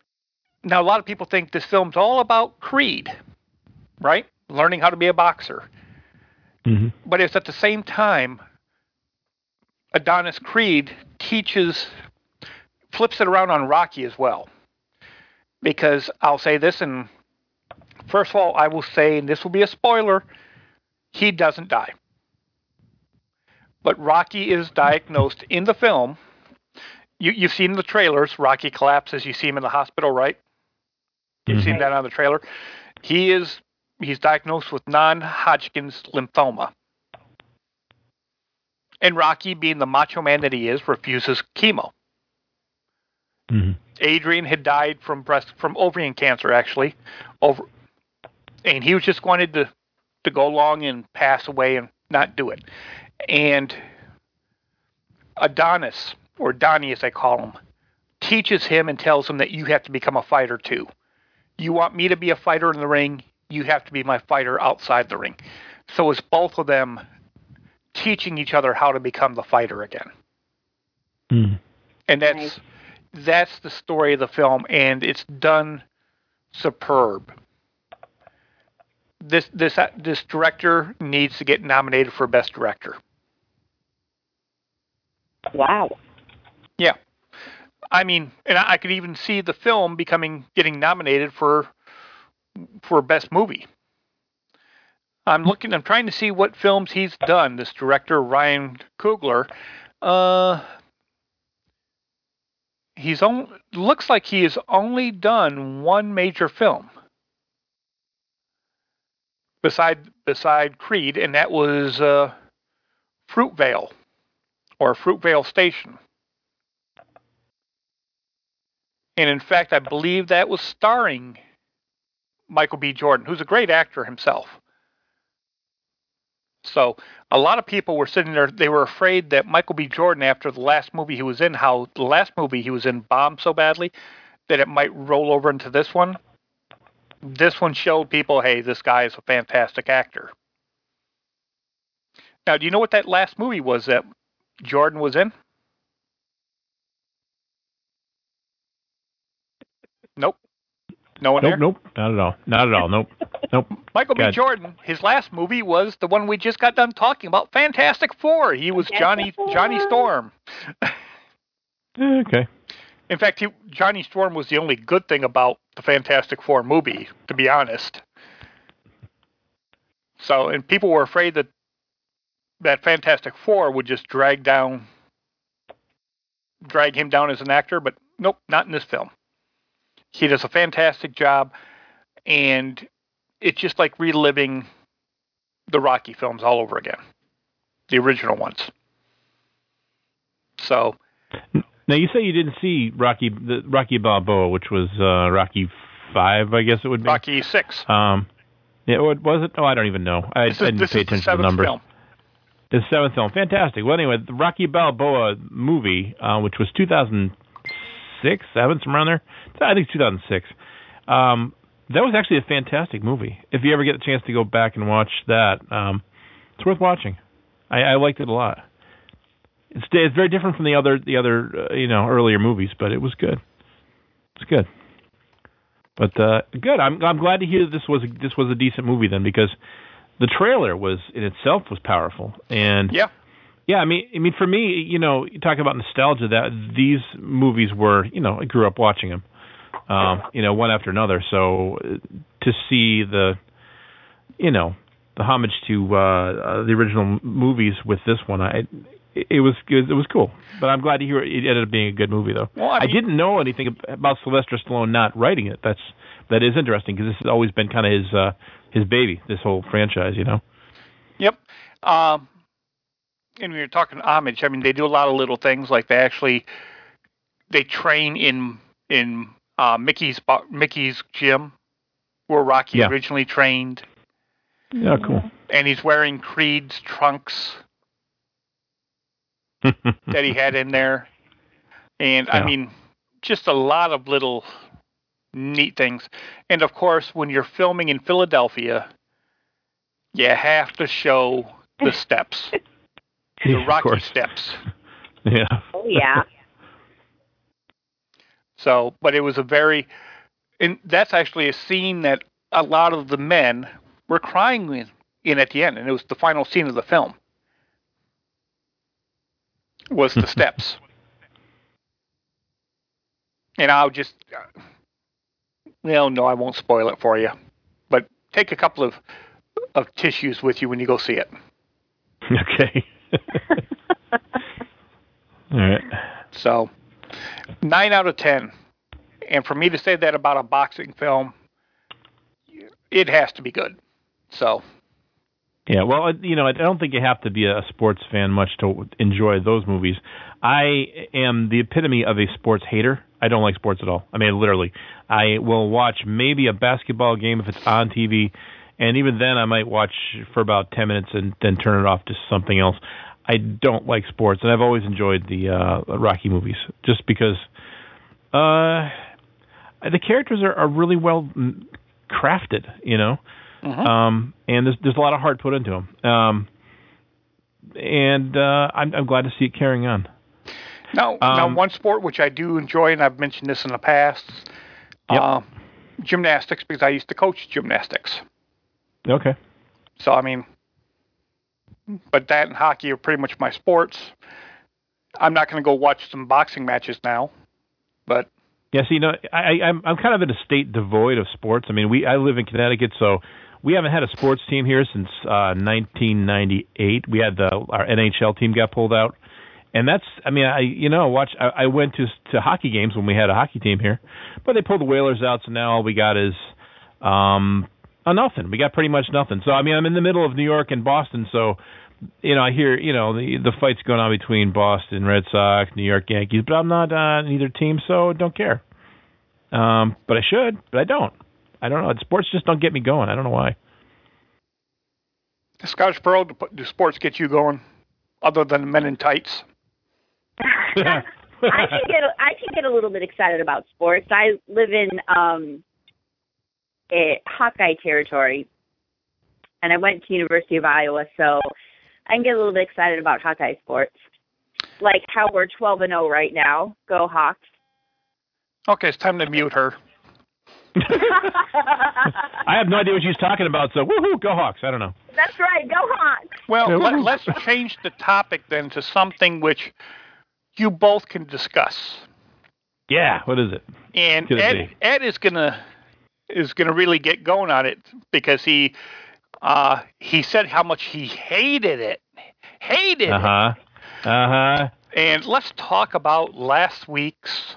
now a lot of people think this film's all about Creed, right? Learning how to be a boxer. Mm-hmm. But it's at the same time Adonis Creed teaches, flips it around on Rocky as well. Because I'll say this, and first of all, I will say, and this will be a spoiler, he doesn't die. But Rocky is diagnosed in the film. You, you've seen the trailers. Rocky collapses. You see him in the hospital, right? You've mm-hmm. seen that on the trailer. He is he's diagnosed with non-Hodgkin's lymphoma. And Rocky, being the macho man that he is, refuses chemo. Mm-hmm. Adrian had died from breast from ovarian cancer, actually, over, and he was just wanted to to go along and pass away and not do it. And Adonis, or Donnie as they call him, teaches him and tells him that you have to become a fighter too. You want me to be a fighter in the ring, you have to be my fighter outside the ring. So it's both of them teaching each other how to become the fighter again. Mm. And that's nice. that's the story of the film, and it's done superb. This this uh, this director needs to get nominated for best director. Wow. Yeah. I mean, and I could even see the film becoming getting nominated for for best movie. I'm looking. I'm trying to see what films he's done. This director Ryan Coogler. Uh, he's looks like he has only done one major film beside beside Creed, and that was uh, Fruitvale or Fruitvale Station. And in fact, I believe that was starring Michael B. Jordan, who's a great actor himself. So a lot of people were sitting there. They were afraid that Michael B. Jordan, after the last movie he was in, how the last movie he was in bombed so badly that it might roll over into this one. This one showed people, hey, this guy is a fantastic actor. Now, do you know what that last movie was that Jordan was in? Nope. No one nope, there? Nope, not at all. Not at all. Nope. <laughs> Nope. Michael B. Jordan, his last movie was the one we just got done talking about, Fantastic Four. He was Johnny Johnny Storm. Eh, okay. In fact, he, Johnny Storm was the only good thing about the Fantastic Four movie, to be honest. So, and people were afraid that that Fantastic Four would just drag down drag him down as an actor, but nope, not in this film. He does a fantastic job, and it's just like reliving the Rocky films all over again, the original ones. So. Now you say you didn't see Rocky, the Rocky Balboa, which was uh, Rocky Five, I guess it would be. Rocky Six. Um, yeah, was it? Oh, I don't even know. I, this is, I didn't pay attention to the numbers. Film. The seventh film, fantastic. Well, anyway, the Rocky Balboa movie, uh, which was 2006, seven, somewhere around there. I think 2006. Um, that was actually a fantastic movie. If you ever get a chance to go back and watch that, um, it's worth watching. I, I liked it a lot. It's it's very different from the other the other uh, you know earlier movies, but it was good. It's good. But uh, good. I'm I'm glad to hear that this was this was a decent movie then because the trailer was in itself was powerful and yeah yeah i mean i mean for me you know you talk about nostalgia that these movies were you know i grew up watching them um you know one after another so uh, to see the you know the homage to uh, uh the original movies with this one i it, was it was cool but i'm glad to hear it ended up being a good movie though well, I, mean, I didn't know anything about sylvester stallone not writing it that's that is interesting because this has always been kind of his uh his baby, this whole franchise, you know. Yep. Um, and when you're talking homage, I mean, they do a lot of little things like they actually they train in in uh, Mickey's Mickey's gym where Rocky yeah. originally trained. Yeah, cool. And he's wearing Creed's trunks <laughs> that he had in there, and yeah. I mean, just a lot of little neat things. And of course, when you're filming in Philadelphia, you have to show the steps, <laughs> <laughs> the yeah, Rocky steps. <laughs> Yeah. Oh yeah. so, but it was a very, and that's actually a scene that a lot of the men were crying in, in at the end, and it was the final scene of the film. Was the <laughs> steps. And I'll just uh, well, no, I won't spoil it for you. But take a couple of of tissues with you when you go see it. Okay. <laughs> All right. So, nine out of ten. And for me to say that about a boxing film, it has to be good. So. Yeah, well, you know, I don't think you have to be a sports fan much to enjoy those movies. I am the epitome of a sports hater. I don't like sports at all. I mean, literally, I will watch maybe a basketball game if it's on TV, and even then, I might watch for about ten minutes and then turn it off to something else. I don't like sports, and I've always enjoyed the uh, Rocky movies just because uh, the characters are, are really well crafted. You know, mm-hmm. um, and there's there's a lot of heart put into them. Um, and uh, I'm, I'm glad to see it carrying on. Now, um, now, one sport which I do enjoy, and I've mentioned this in the past, yep. uh, gymnastics, because I used to coach gymnastics. Okay. So, I mean, but that and hockey are pretty much my sports. I'm not going to go watch some boxing matches now, but yeah, see, you know, I, I'm I'm kind of in a state devoid of sports. I mean, we I live in Connecticut, so we haven't had a sports team here since uh, 1998. We had the our NHL team got pulled out and that's I mean I you know watch I, I went to to hockey games when we had a hockey team here, but they pulled the Whalers out, so now all we got is um a nothing. We got pretty much nothing. So I mean I'm in the middle of New York and Boston, so you know I hear you know the the fights going on between Boston Red Sox, New York Yankees, but I'm not on either team, so don't care. Um, but I should, but I don't. I don't know. Sports just don't get me going. I don't know why. Scottish Pearl, do sports get you going, other than men in tights? <laughs> I can get I can get a little bit excited about sports. I live in um a Hawkeye territory, and I went to University of Iowa, so I can get a little bit excited about Hawkeye sports. Like how we're twelve and zero right now. Go Hawks! Okay, it's time to mute her. <laughs> I have no idea what she's talking about, so woohoo, go Hawks! I don't know. That's right, go Hawks! Well, let, let's change the topic then to something which you both can discuss. Yeah, what is it? And Ed, Ed is gonna is gonna really get going on it because he uh, he said how much he hated it, hated it. uh-huh. it. Uh huh. And let's talk about last week's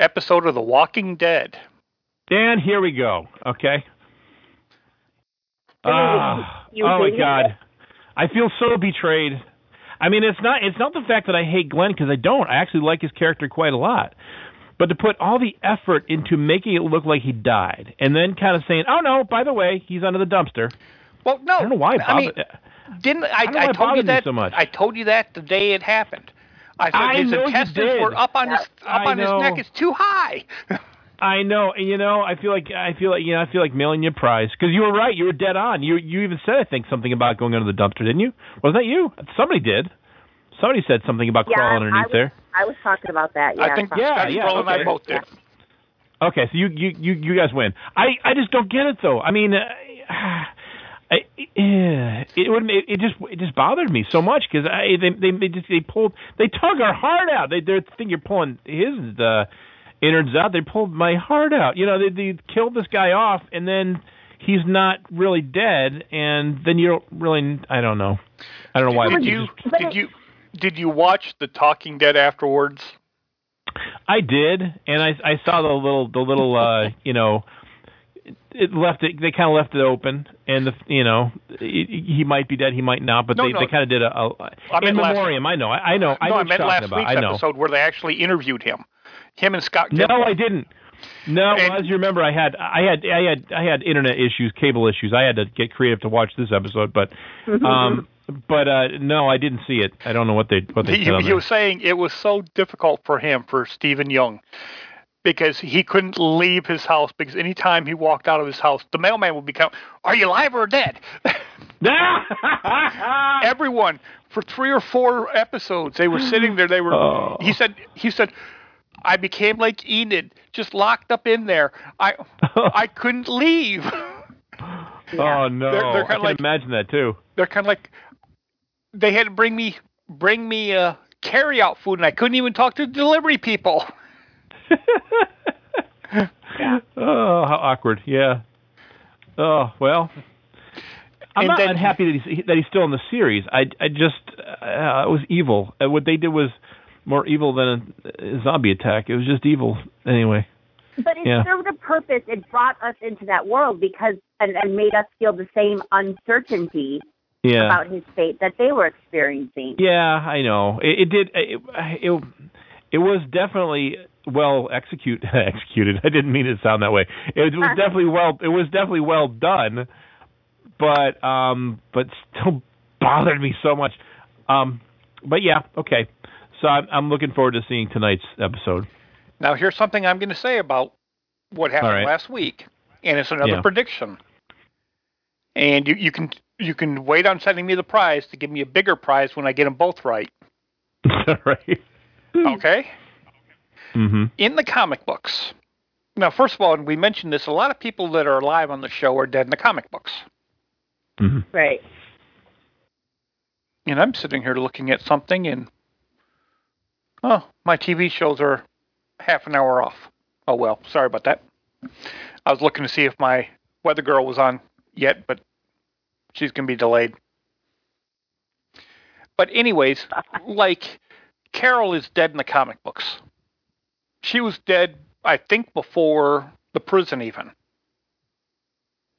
episode of The Walking Dead. Dan, here we go. Okay. Ah, You oh my God, it? I feel so betrayed. I mean, it's not it's not the fact that I hate Glenn because I don't. I actually like his character quite a lot. But to put all the effort into making it look like he died, and then kind of saying, "Oh no, by the way, he's under the dumpster." Well, no, I don't know why. I mean, Bob- didn't I? don't I, told you bothered me that so much. I told you that the day it happened. I said I his intestines were up on his up I on his neck. It's too high. <laughs> I know, and you know, I feel like I feel like you know, I feel like mailing you a prize because you were right. You were dead on. You you even said I think something about going under the dumpster, didn't you? Wasn't that you? Somebody did. Somebody said something about Yeah, crawling I underneath was, there. I was talking about that. Yeah, I think Yeah, Scotty yeah, Roll and I okay. both did. Okay, so you you you, you guys win. I I just don't get it though. I mean, uh, I, it would it, it just it just bothered me so much because I they they they just they pulled they tug our heart out. They they think you're pulling his uh, innards out. They pulled my heart out. You know, they they killed this guy off and then he's not really dead and then you don't really I don't know. I don't know why. Did they you just- did you did you watch The Talking Dead afterwards? I did, and I I saw the little the little uh <laughs> you know it left it they kind of left it open and the you know he he might be dead he might not but No, they no. they kind of did a, a I in meant last- memoriam I know I, I know I no, know I meant last about week's I know episode where they actually interviewed him. Him and Scott. no I didn't no well, as you remember I had I had I had I had internet issues cable issues I had to get creative to watch this episode but <laughs> um but uh no I didn't see it I don't know what they what they He, he was saying it was so difficult for him for Steven Yeun because he couldn't leave his house because anytime he walked out of his house, the mailman would become, "Are you alive or dead?" <laughs> Everyone for three or four episodes, they were sitting there. They were. Oh. He said. He said. I became like Enid, just locked up in there. I <laughs> I couldn't leave. <laughs> oh no They're- they're I can like- imagine that too They're kind of like they had to bring me bring me uh, carry out food, and I couldn't even talk to delivery people. <laughs> Oh, how awkward. Yeah. Oh well. I'm And not then- unhappy that he's that he's still in the series. I I just uh, it was evil. Uh, what they did was more evil than a, a zombie attack. It was just evil anyway. But it Yeah. served a purpose. It brought us into that world because and, and made us feel the same uncertainty Yeah. about his fate that they were experiencing. Yeah, I know. It, it did. It, it it was definitely well execute <laughs> executed. I didn't mean it to sound that way. It was <laughs> definitely well. It was definitely well done, but um, but still <laughs> bothered me so much. Um, but yeah, okay. So I'm I'm looking forward to seeing tonight's episode. Now, here's something I'm going to say about what happened All right. last week, and it's another Yeah. prediction. And you, you can you can wait on sending me the prize to give me a bigger prize when I get them both right. <laughs> right. Okay. Mm-hmm. In the comic books. Now, first of all, and we mentioned this, a lot of people that are alive on the show are dead in the comic books. Mm-hmm. Right. And I'm sitting here looking at something, and oh, my TV shows are half an hour off. Oh well, sorry about that. I was looking to see if my weather girl was on yet, but she's gonna be delayed. But anyways, like Carol is dead in the comic books. She was dead, I think, before the prison even.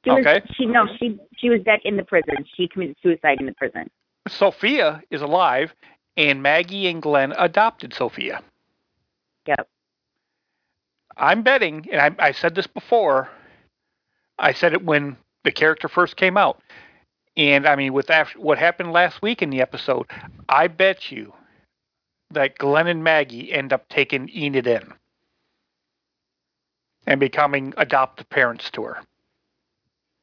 She was, Okay. She no. She she was dead in the prison. She committed suicide in the prison. Sophia is alive, and Maggie and Glenn adopted Sophia. Yep. I'm betting, and I, I said this before. I said it when the character first came out, and I mean, with af what happened last week in the episode, I bet you that Glenn and Maggie end up taking Enid in and becoming adoptive parents to her.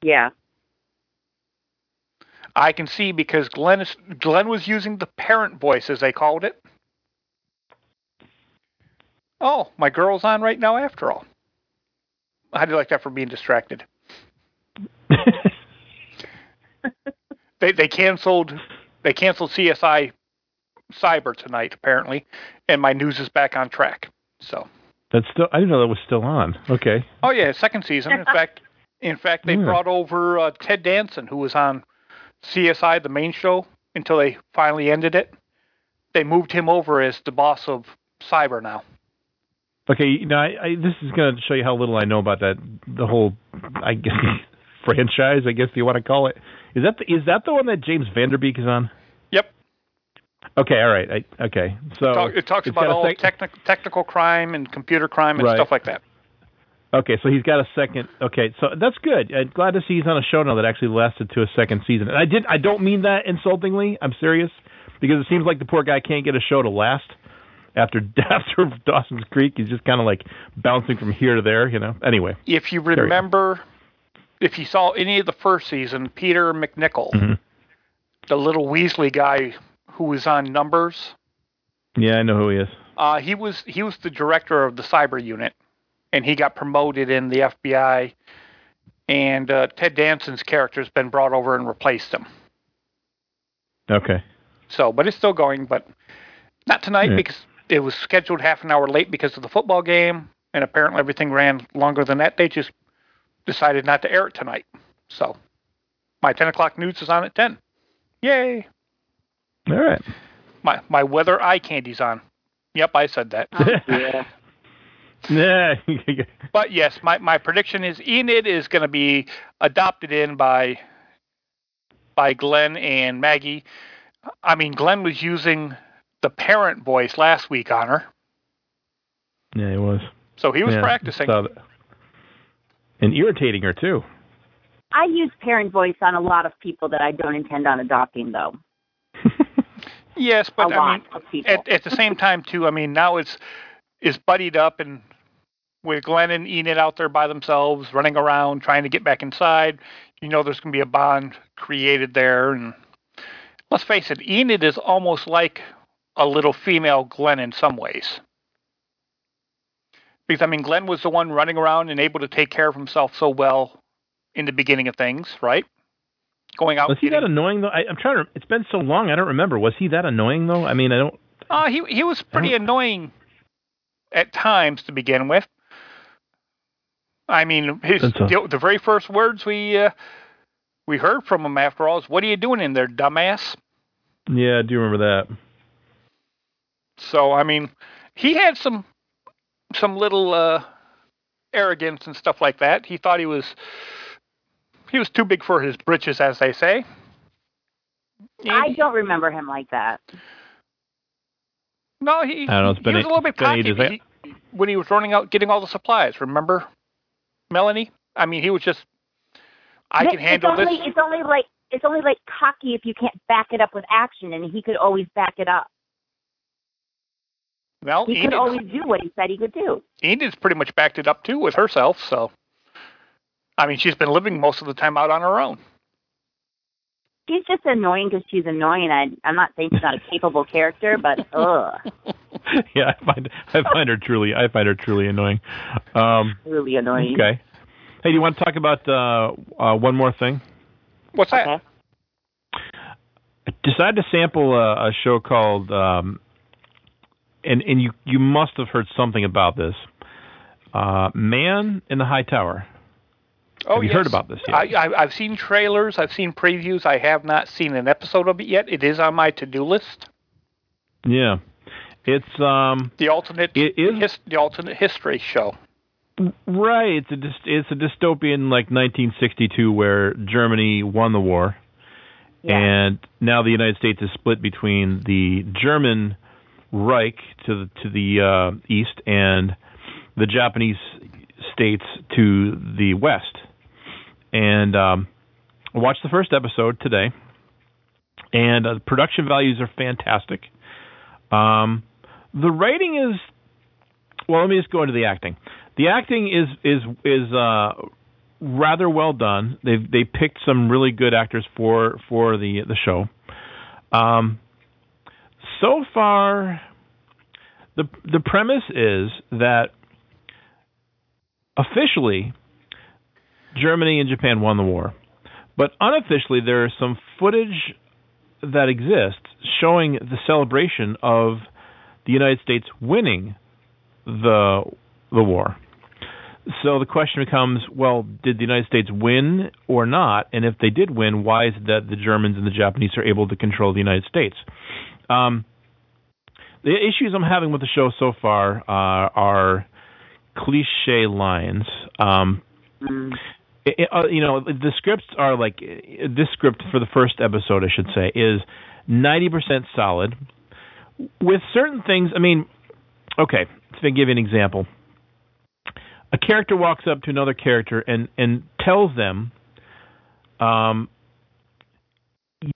Yeah. I can see because Glenn is Glenn was using the parent voice as they called it. Oh, my girl's on right now after all. How do you like that for being distracted? <laughs> they they canceled they canceled CSI Cyber tonight apparently, and my news is back on track. So That's still. I didn't know that was still on. Okay. Oh yeah, second season. In <laughs> fact, in fact, they Yeah. brought over uh, Ted Danson, who was on CSI, the main show, until they finally ended it. they moved him over as the boss of Cyber now. Okay, you know, I, I, this is going to show you how little I know about that the whole, I guess, <laughs> franchise. I guess you want to call it. Is that the, is that the one that James Van Der Beek is on? Yep. Okay, all right. I, okay, so it, talk, it talks about all sec- technical technical crime and computer crime and Right. stuff like that. Okay, so he's got a second. Okay, so that's good. I'm glad to see he's on a show now that actually lasted to a second season. And I did. I don't mean that insultingly. I'm serious because it seems like the poor guy can't get a show to last after <laughs> after Dawson's Creek. He's just kind of like bouncing from here to there. You know. Anyway. If you remember, if you saw any of the first season, Peter MacNicol, Mhm. the little Weasley guy who was on Numbers, Yeah, I know who he is. uh, he was he was the director of the cyber unit, and he got promoted in the FBI. And uh, Ted Danson's character's been brought over and replaced him. Okay. So, but it's still going, but not tonight Yeah. because it was scheduled half an hour late because of the football game, and apparently everything ran longer than that. They just decided not to air it tonight. So, my ten o'clock news is on at ten. Yay! All right. My my weather eye candy's on. Yep, I said that. yeah. <laughs> Yeah. <laughs> But yes, my, my prediction is Enid is going to be adopted in by by Glenn and Maggie. I mean, Glenn was using the parent voice last week on her, yeah, he was. so he was Yeah, practicing. And irritating her too. I use parent voice on a lot of people that I don't intend on adopting, though. <laughs> Yes, but a I lot mean, of people. at at the same time too. I mean, now it's is buddied up and with Glenn and Enid out there by themselves, running around trying to get back inside. You know, there's going to be a bond created there, and let's face it, Enid is almost like a little female Glenn in some ways. Because I mean, Glenn was the one running around and able to take care of himself so well in the beginning of things, right? Going out. Was he getting- that annoying though? I, I'm trying to. It's been so long. I don't remember. Was he that annoying though? I mean, I don't. Uh, he he was pretty annoying at times to begin with. I mean, his the, the very first words we uh, we heard from him after all is, "What are you doing in there, dumbass?" Yeah, I do remember that. So I mean, he had some some little uh, arrogance and stuff like that. He thought he was he was too big for his britches, as they say. I don't remember him like that. No, he, I don't know, it's he been was a- a little bit cocky ages. he- when he was running out getting all the supplies. Remember, Melanie? I mean, he was just, I can It's handle only, this. It's only like it's only like cocky if you can't back it up with action, and he could always back it up. Well, He Enid, could always do what he said he could do. Enid's pretty much backed it up too with herself. So, I mean, she's been living most of the time out on her own. She's just annoying because she's annoying. I, I'm not saying she's not a <laughs> capable character, but ugh, <laughs> yeah, I find I find her truly I find her truly annoying. Um, really annoying. okay. Hey, do you want to talk about uh, uh, one more thing? What's that? Okay. I decided to sample a, a show called, um, and and you you must have heard something about this. Uh, Man in the High Tower. Oh, have you yes. heard about this yet? I, I, I've seen trailers. I've seen previews. I have not seen an episode of it yet. It is on my to-do list. yeah, it's um The alternate, It is- his, the alternate history show. right. It's a it's a dystopian like 1962 where Germany won the war, Yeah. and now the United States is split between the German Reich to the to the uh, east and the Japanese states to the west. And um, I watched the first episode today, and uh, the production values are fantastic. Um, the writing is well. Let me just go into the acting. The acting is is is uh, rather well done. They they picked some really good actors for for the the show. Um, so far, the the premise is that officially Germany and Japan won the war, but unofficially there is some footage that exists showing the celebration of the United States winning the the war. So the question becomes, well, did the United States win or not? And if they did win, why is it that the Germans and the Japanese are able to control the United States? Um, the issues I'm having with the show so far uh, are cliche lines. Um, mm. It, uh, you know, the scripts are like this script for the first episode, I should say, is 90% solid. With certain things, I mean, okay, let me give you an example, a character walks up to another character and and tells them, um,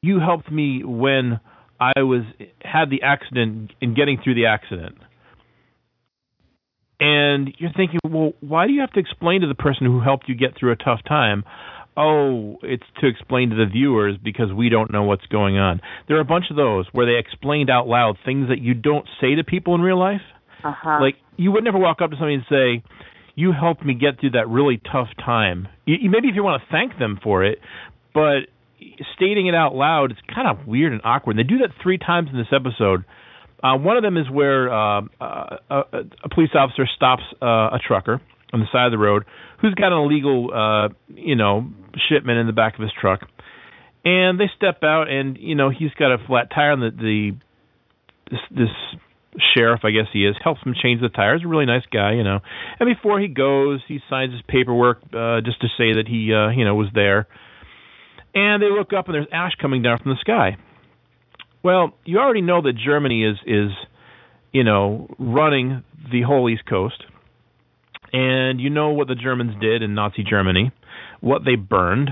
"You helped me when." I was had the accident in getting through the accident. And you're thinking, well, why do you have to explain to the person who helped you get through a tough time? Oh, it's to explain to the viewers because we don't know what's going on. There are a bunch of those where they explained out loud things that you don't say to people in real life. Uh-huh. Like you would never walk up to somebody and say, "You helped me get through that really tough time." You, maybe if you want to thank them for it, but stating it out loud is kind of weird and awkward. They do that three times in this episode. Uh, one of them is where uh, uh, a, a police officer stops uh, a trucker on the side of the road who's got an illegal, uh, you know, shipment in the back of his truck, and they step out, and you know he's got a flat tire on the, the this, this sheriff, I guess he is, helps him change the tires. A really nice guy, you know. And before he goes, he signs his paperwork uh, just to say that he, uh, you know, was there and they look up and there's ash coming down from the sky. Well, you already know that Germany is is you know running the whole East Coast, and you know what the Germans did in Nazi Germany, what they burned.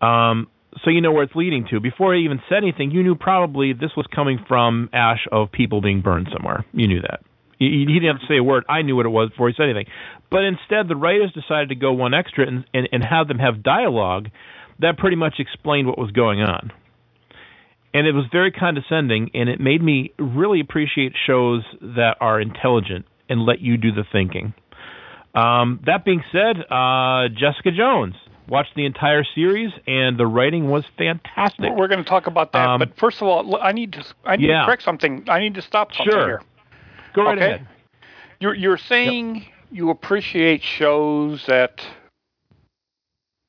Um, so you know where it's leading to. Before he even said anything, you knew probably this was coming from ash of people being burned somewhere. You knew that. He didn't have to say a word. I knew what it was before he said anything. But instead, the writers decided to go one extra and, and, and have them have dialogue that pretty much explained what was going on. And it was very condescending, and it made me really appreciate shows that are intelligent and let you do the thinking. Um, that being said, uh, Jessica Jones watched the entire series, and the writing was fantastic. We're going to talk about that, Um, but first of all, I need to I need Yeah. to correct something. I need to stop something Sure. here. Go right okay? ahead. You're you're saying you appreciate shows that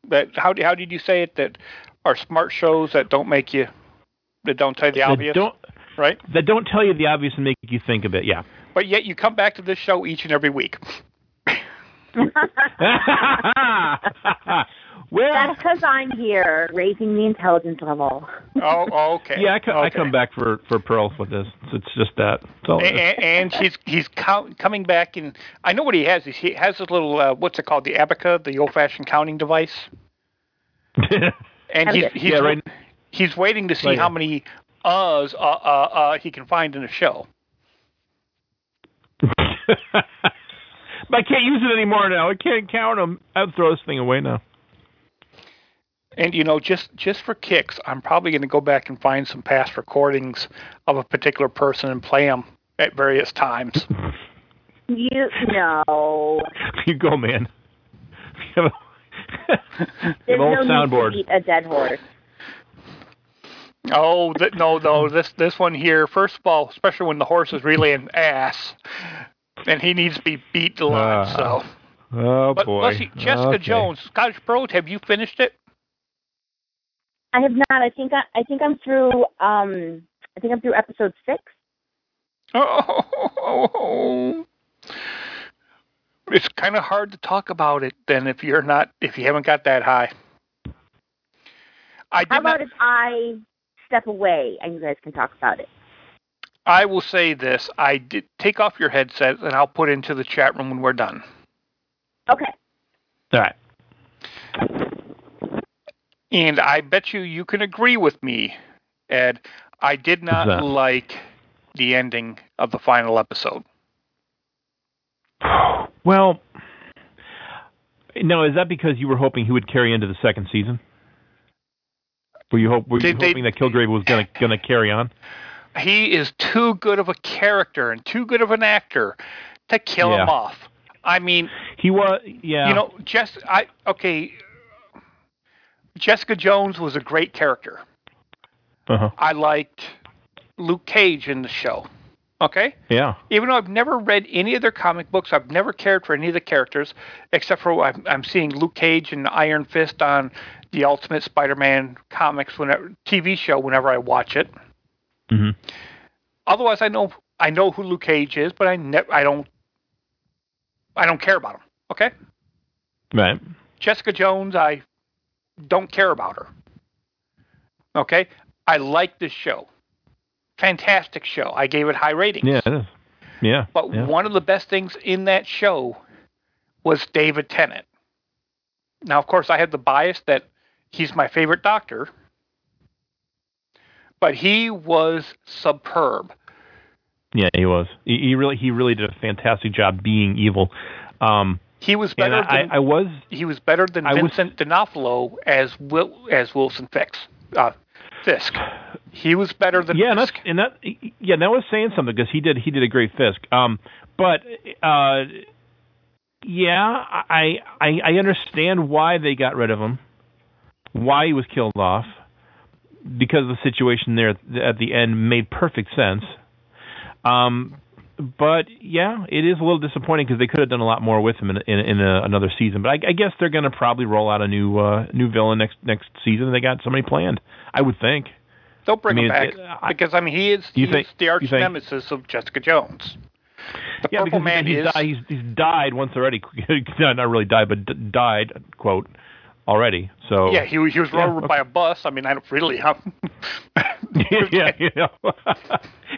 that how how did you say it that are smart shows that don't make you that don't tell you the That obvious, don't right? that don't tell you the obvious and make you think of it. Yeah. But yet you come back to this show each and every week. <laughs> well, That's because I'm here raising the intelligence level. Oh, okay. Yeah, I, co- I come back for for Pearl with this. It's just that. So and, and she's he's count, coming back and I know what he has. He has this little uh, what's it called, the abaca, the old-fashioned counting device. <laughs> And he's he's, Yeah, right. He's waiting to see Right. how many uhs uh, uh, uh, he can find in a show. but <laughs> I can't use it anymore now. I can't count them. I'd throw this thing away now. And you know, just just for kicks, I'm probably going to go back and find some past recordings of a particular person and play them at various times. <laughs> You no. <laughs> You go, man. You have a- There's old no soundboard. need to beat a dead horse. Oh th- no, no, this this one here. First of all, especially when the horse is really an ass, and he needs to be beat to line. Ah. so, Oh but boy. let's see, Jessica Okay. Jones, Scottish Broad, have you finished it? I have not. I think I, I think I'm through. Um, I think I'm through episode six. Oh, it's kind of hard to talk about it then if you're not if you haven't got that high. I How did not, about if I step away and you guys can talk about it? I will say this: I did take off your headset and I'll put into the chat room when we're done. Okay. All right. And I bet you you can agree with me, Ed. I did not that? like the ending of the final episode. Well, no, is that because you were hoping he would carry into the second season? Were you hope were you They- they- hoping that Kilgrave was gonna gonna carry on? He is too good of a character and too good of an actor to kill him off. I mean, He was, yeah. You know, Jess, I okay. Jessica Jones was a great character. uh-huh. I liked Luke Cage in the show. Okay, yeah. even though I've never read any of their comic books, I've never cared for any of the characters except for I'm, I'm seeing Luke Cage and Iron Fist on the Ultimate Spider-Man comics whenever TV show whenever I watch it. hmm otherwise, I know I know who Luke Cage is, but I ne- I don't I don't care about him. Okay. Right. Jessica Jones, I don't care about her. Okay. I like this show. Fantastic show. I gave it high ratings. Yeah, it is. Yeah. But yeah. one of the best things in that show was David Tennant. Now, of course, I had the bias that he's my favorite doctor, but he was superb. Yeah, he was. He, he really, he really did a fantastic job being evil. Um, he was better. I, than, I, was. He was better than I Vincent was, D'Onofrio as Will, as Wilson Fix, uh, Fisk. He was better than yeah, Fisk. and that, and that yeah, that was saying something because he did he did a great Fisk. Um, but uh, yeah, I, I I understand why they got rid of him, why he was killed off, because the situation there at the end made perfect sense. Um, but yeah, it is a little disappointing because they could have done a lot more with him in in, in a, another season. But I, I guess they're going to probably roll out a new uh, new villain next next season. They got somebody planned, I would think. They'll bring I mean, him back it, I, because I mean he is he think, is the arch nemesis of Jessica Jones. The yeah, Purple Man he's, is died, he's, he's died once already. <laughs> not really died, but d- died quote already. So yeah, he he was run yeah, over by a bus. I mean, I don't really have. <laughs> <laughs> yeah, you <laughs> know.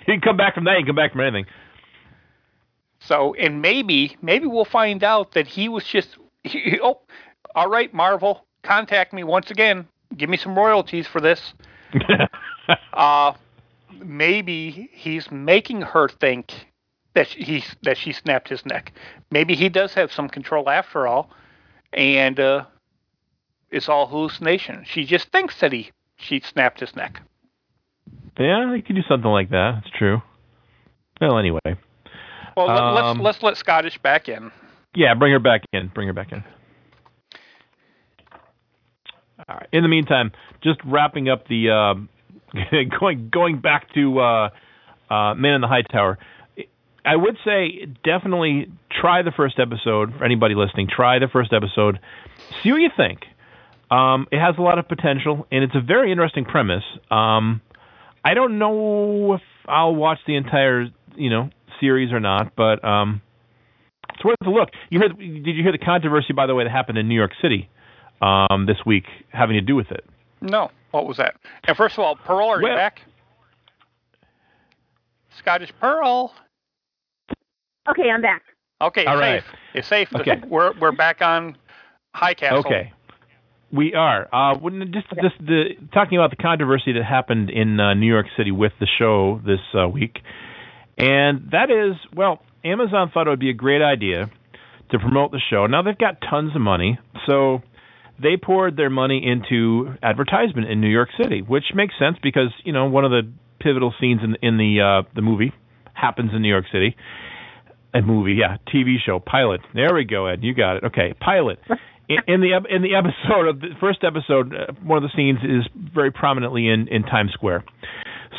he can come back from that. He can come back from anything. So, and maybe, maybe we'll find out that he was just. He, oh, all right, Marvel, contact me once again. Give me some royalties for this. uh, maybe he's making her think that he that she snapped his neck. Maybe he does have some control after all, and uh, it's all hallucination. She just thinks that he she snapped his neck. Yeah, they could do something like that. It's true. Well, anyway. Well, let, Um, let's let's let Scottish back in. Yeah, bring her back in. Bring her back in. All right. In the meantime, just wrapping up the uh, <laughs> going going back to uh, uh, Man in the High Tower. I would say definitely try the first episode for anybody listening. Try the first episode, see what you think. Um, it has a lot of potential, and it's a very interesting premise. Um, I don't know if I'll watch the entire you know series or not, but um, it's worth a look. You heard? Did you hear the controversy, by the way, that happened in New York City um, this week, having to do with it? No. What was that? And first of all, Pearl, are Well- you back? Scottish Pearl. Okay, I'm back. Okay, All it's right. safe. It's safe. Okay. We're we're back on High Castle. Okay. We are. Uh, just just the talking about the controversy that happened in uh, New York City with the show this uh, week, and that is well, Amazon thought it would be a great idea to promote the show. Now they've got tons of money, so they poured their money into advertisement in New York City, which makes sense because you know one of the pivotal scenes in in the uh, the movie happens in New York City. A movie, yeah, TV show, pilot. There we go, Ed. You got it. Okay, pilot. <laughs> In, in the in the episode of the first episode, uh, one of the scenes is very prominently in in Times Square.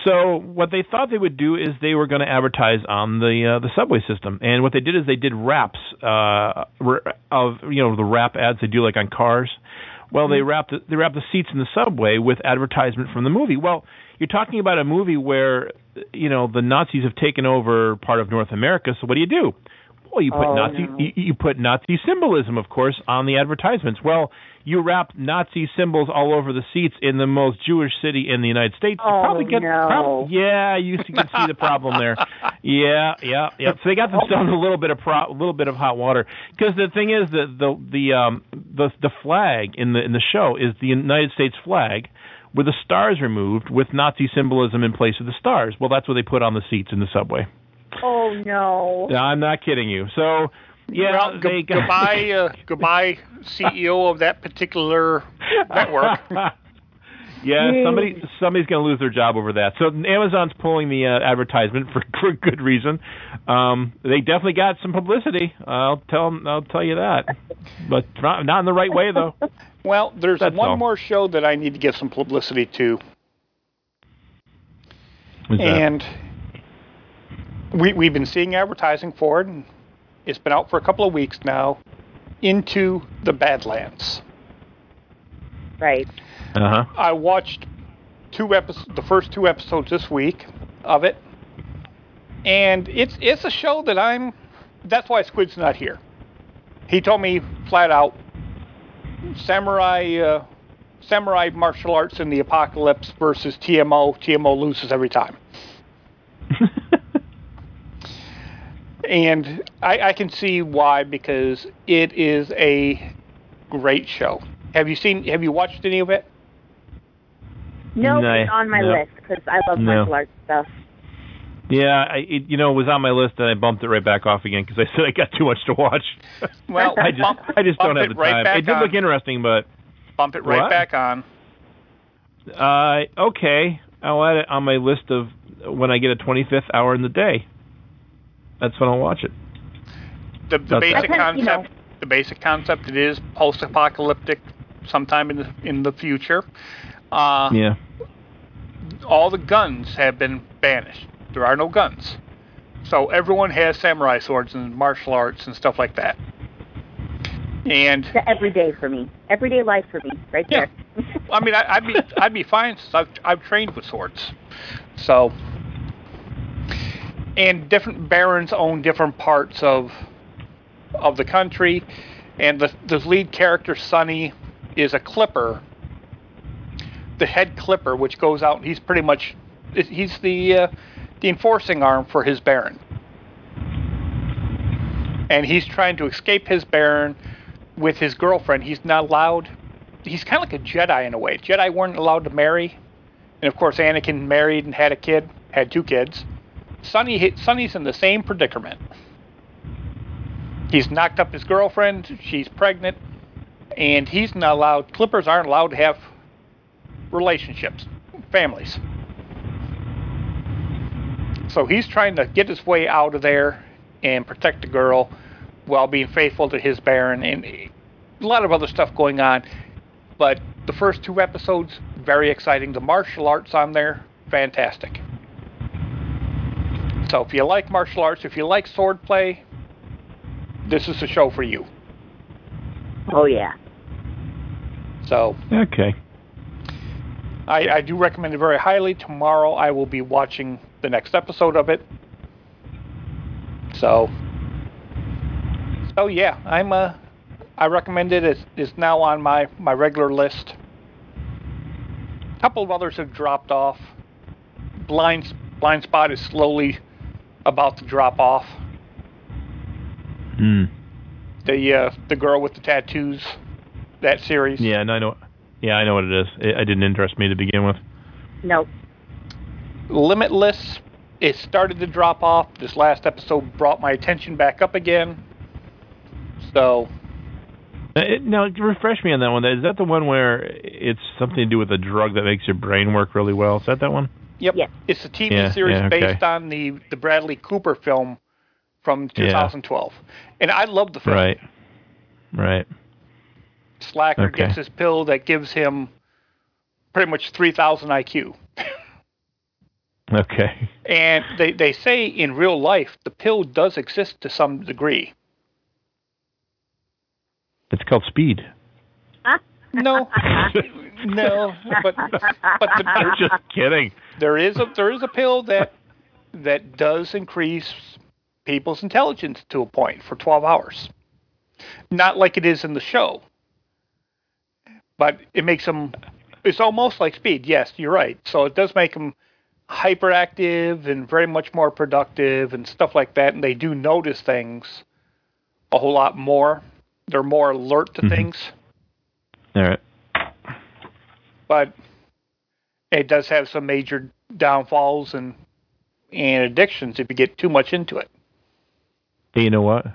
So what they thought they would do is they were going to advertise on the uh, the subway system, and what they did is they did wraps uh, of you know the wrap ads they do like on cars. Well, they wrapped the, they wrapped the seats in the subway with advertisement from the movie. Well, you're talking about a movie where you know the Nazis have taken over part of North America. So what do you do? Well, you put Oh, Nazi no. you, you put Nazi symbolism, of course, on the advertisements. Well, you wrap Nazi symbols all over the seats in the most Jewish city in the United States. You Oh, probably get no. prob- yeah, you can see the problem there. <laughs> Yeah, yeah, yeah. So they got themselves a little bit of pro- a little bit of hot water because the thing is that the the um the the flag in the in the show is the United States flag with the stars removed with Nazi symbolism in place of the stars. Well, that's what they put on the seats in the subway. Oh no. I'm not kidding you. So yeah, well, go- they got goodbye, <laughs> uh, goodbye, CEO of that particular network. <laughs> yeah, somebody somebody's going to lose their job over that. So Amazon's pulling the uh, advertisement <laughs> for for good reason. Um, they definitely got some publicity. I'll tell 'em- I'll tell you that, but not, not in the right way though. Well, there's That's one all. more show that I need to give some publicity to, Who's that? And we we've been seeing advertising for it, and it's been out for a couple of weeks now. Into the Badlands. Right. Uh huh. I watched two episodes, the first two episodes this week of it, and it's it's a show that I'm. That's why Squid's not here. He told me flat out, samurai uh, samurai martial arts in the apocalypse versus TMO. TMO loses every time. <laughs> and I, I can see why because it is a great show. Have you seen? Have you watched any of it? No, No, it's on my no. list because I love No. martial arts stuff. Yeah, I, it, you know, it was on my list and I bumped it right back off again because I said I got too much to watch. <laughs> Well, <laughs> I just, bump- I just don't have the right time. It did on. look interesting, but Bump it right What? back on. uh, okay, I'll add it on my list of when I get a 25th hour in the day. That's when I'll watch it. The, the basic that. You know. concept. The basic concept. It is post-apocalyptic, sometime in the in the future. Uh, Yeah. All the guns have been banished. There are no guns. So everyone has samurai swords and martial arts and stuff like that. And It's everyday for me. Everyday life for me, right Yeah. there. I mean, I, I'd be I'd be fine since I've I've trained with swords. So, and different barons own different parts of of the country, and the the lead character Sonny is a clipper, the head clipper, which goes out. He's pretty much he's the uh, the enforcing arm for his baron, and he's trying to escape his baron with his girlfriend. He's not allowed he's kind of like a Jedi in a way. Jedi weren't allowed to marry, and of course Anakin married and had a kid, had two kids. Sonny, Sonny's in the same predicament. He's knocked up his girlfriend. She's pregnant, and he's not allowed. Clippers aren't allowed to have relationships, families. So he's trying to get his way out of there and protect the girl while being faithful to his baron and a lot of other stuff going on but the first two episodes very exciting the martial arts on there fantastic so if you like martial arts if you like swordplay, this is the show for you. Oh yeah. so Okay. I, I do recommend it very highly. Tomorrow i will be watching the next episode of it. So so yeah i'm uh i recommend it. It's, it's now on my my regular list. A couple of others have dropped off. Blind blind spot is slowly about to drop off Hmm. the uh the girl with the tattoos that series Yeah, and I know. Yeah, I know what it is. It, it didn't interest me to begin with. Nope. limitless it started to drop off this last episode brought my attention back up again so Uh, It, now, refresh me on that one. Is that the one where it's something to do with a drug that makes your brain work really well? Is that that one? Yep. Yes. It's a TV Yeah, series yeah, okay. based on the, the Bradley Cooper film from 2012. And I love the film. Right. Right. Slacker Okay. gets his pill that gives him pretty much 3,000 IQ. <laughs> Okay. And they, they say in real life the pill does exist to some degree. It's called Speed. No, <laughs> no, but but the, <laughs> I'm just kidding. there is a there is a pill that that does increase people's intelligence to a point for 12 hours. Not like it is in the show, but it makes them. It's almost like speed. Yes, you're right. So it does make them hyperactive and very much more productive and stuff like that. And they do notice things a whole lot more. They're more alert to Mhm. things All right. But it does have some major downfalls and and addictions if you get too much into it. Hey, you know what?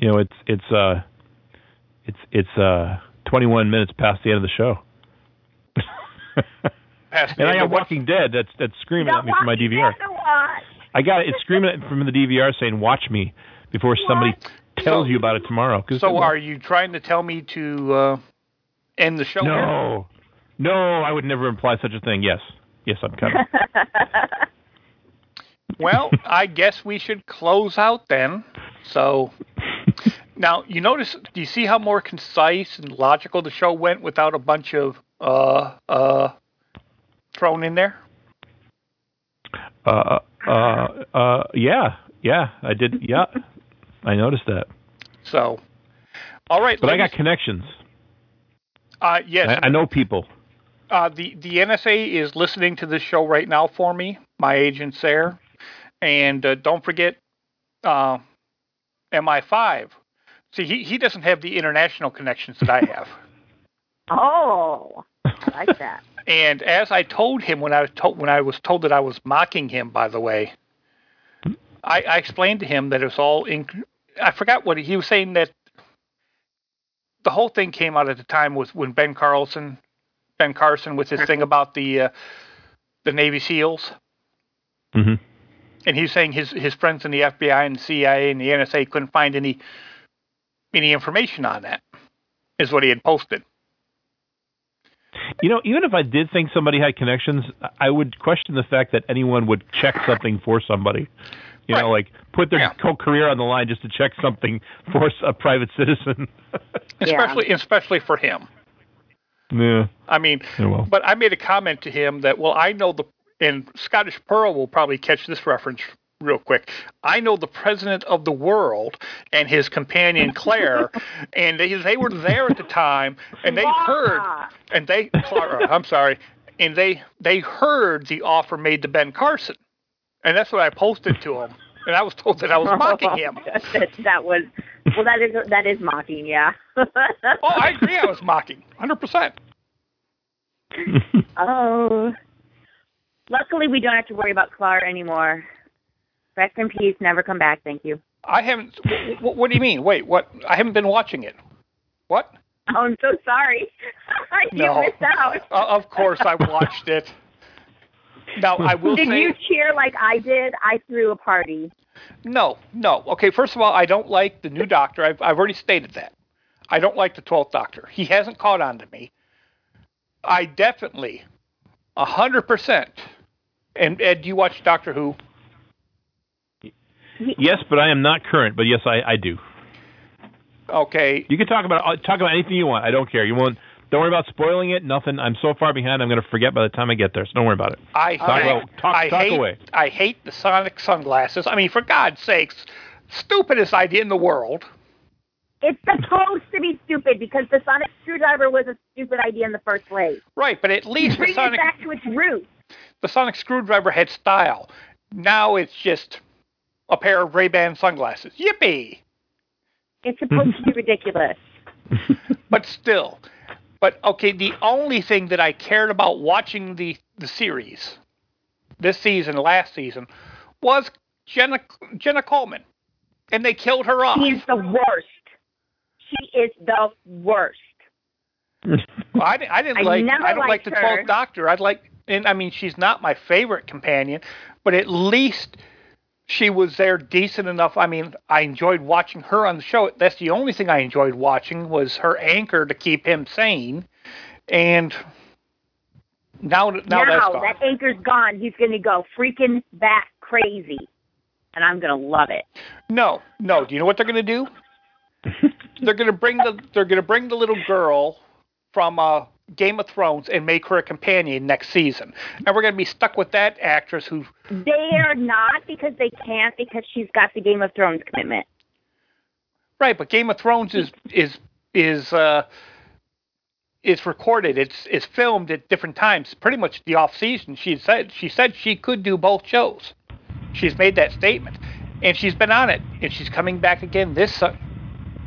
You know, it's it's uh, it's it's uh, 21 minutes past the end of the show. <laughs> Past the and I got of what- Walking Dead. That's that's screaming at me from my DVR. I got it. It's screaming at, from the DVR saying "Watch me" before somebody tells you about it tomorrow. So are you trying to tell me to uh, end the show? no, no, I would never imply such a thing. Yes, yes, I'm coming. <laughs> Well, I guess we should close out then. So now you notice. Do you see how more concise and logical the show went without a bunch of uh uh thrown in there? uh, Uh, uh, yeah, yeah, I did. Yeah, I noticed that. So, all right. But I got connections. Uh, yes. I, I know people. Uh, the the NSA is listening to this show right now for me. My agent's there, and uh, don't forget, uh, MI5. See, he he doesn't have the international connections that I have. <laughs> Oh, I like that. <laughs> and as I told him when I was told when I was told that I was mocking him, by the way, I, I explained to him that it was all in. I forgot what he, he was saying that the whole thing came out at the time was when Ben Carlson, Ben Carson, with his thing about the uh, the Navy SEALs, hmm and he's saying his his friends in the FBI and the CIA and the NSA couldn't find any any information on that. Is what he had posted. You know, even if I did think somebody had connections, I would question the fact that anyone would check something for somebody. You know, like put their whole career on the line just to check something for a private citizen. <laughs> especially especially for him. Yeah. I mean, Yeah, well. but I made a comment to him that, well, I know the, and Scottish Pearl will probably catch this reference real quick. I know the president of the world and his companion Claire, <laughs> and they, they were there at the time, and they heard, and they, Clara, uh, I'm sorry, and they they heard the offer made to Ben Carson, and that's what I posted to him, and I was told that I was mocking him. that, <laughs> that was well. That is that is mocking. Yeah. <laughs> oh, I agree. I was mocking, hundred percent. <laughs> Oh. Luckily, we don't have to worry about Clara anymore. Rest in peace. Never come back. Thank you. I haven't. What, what do you mean? Wait, what? I haven't been watching it. What? Oh, I'm so sorry. you No. missed out. Uh, of course, I watched it. Now I will did say you cheer like I did? I threw a party. no, no. Okay, first of all, I don't like the new Doctor. I've I've already stated that. I don't like the Twelfth Doctor. He hasn't caught on to me. I definitely, a hundred percent. And Ed, do you watch Doctor Who? Yes, but I am not current. But yes, I, I do. Okay. You can talk about uh, talk about anything you want. I don't care. You won't. Don't worry about spoiling it. Nothing. I'm so far behind. I'm going to forget by the time I get there. So don't worry about it. I talk hate, about talk, I talk hate, away. I hate the sonic sunglasses. I mean, for God's sakes, stupidest idea in the world. It's supposed to be stupid because the sonic screwdriver was a stupid idea in the first place. Right, but at least the Bring it sonic back to its roots. the sonic screwdriver had style. Now it's just a pair of Ray-Ban sunglasses. Yippee! It's supposed to be ridiculous. <laughs> But still, but okay. The only thing that I cared about watching the the series this season, last season, was Jenna Jenna Coleman, and they killed her off. She is the worst. She is the worst. Well, I, I didn't I like. I don't like the. Twelfth Doctor. I'd like, and I mean, she's not my favorite companion, but at least she was there decent enough. I mean, I enjoyed watching her on the show. That's the only thing I enjoyed watching was her anchor to keep him sane. And now, now, that's gone. that anchor's gone. He's going to go freaking bat crazy, and I'm going to love it. No, no. Do you know what they're going to do? <laughs> they're going to bring the they're going to bring the little girl from uh, Game of Thrones and make her a companion next season, and we're going to be stuck with that actress who They are not because they can't because she's got the Game of Thrones commitment. Right, but Game of Thrones is is is uh is recorded. It's it's filmed at different times. Pretty much the off season. She said she said she could do both shows. She's made that statement, and she's been on it, and she's coming back again this uh,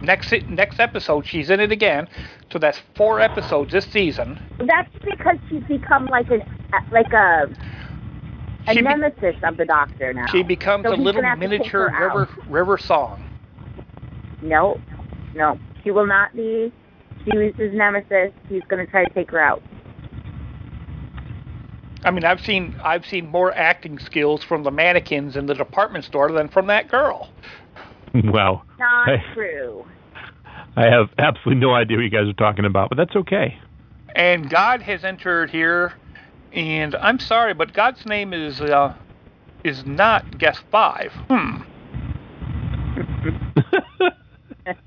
next next episode. She's in it again. So that's four episodes this season. That's because she's become like an like a a She be- nemesis of the Doctor now. She becomes So a little gonna have to take miniature her out. river river song. No, no, she will not be. She was his nemesis. He's going to try to take her out. I mean, I've seen I've seen more acting skills from the mannequins in the department store than from that girl. <laughs> Wow. Not I, true. I have absolutely no idea what you guys are talking about, but that's okay. And God has entered here, and I'm sorry, but God's name is uh, is not guest five. Hmm. <laughs>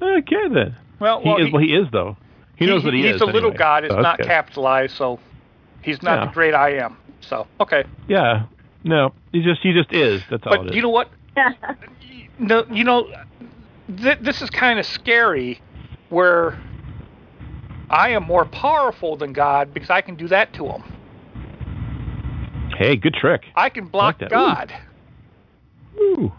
Okay then. Well, he well, is. he- well, he is though. He knows what he he's is. He's a little anyway, God. It's so that's not good. capitalized, so he's not Yeah. the great I am. So okay. Yeah. No, he just he just is. That's all But is. you know what? <laughs> no, you know, th- this is kind of scary, where I am more powerful than God because I can do that to him. hey, good trick. I can block I like. God. Ooh.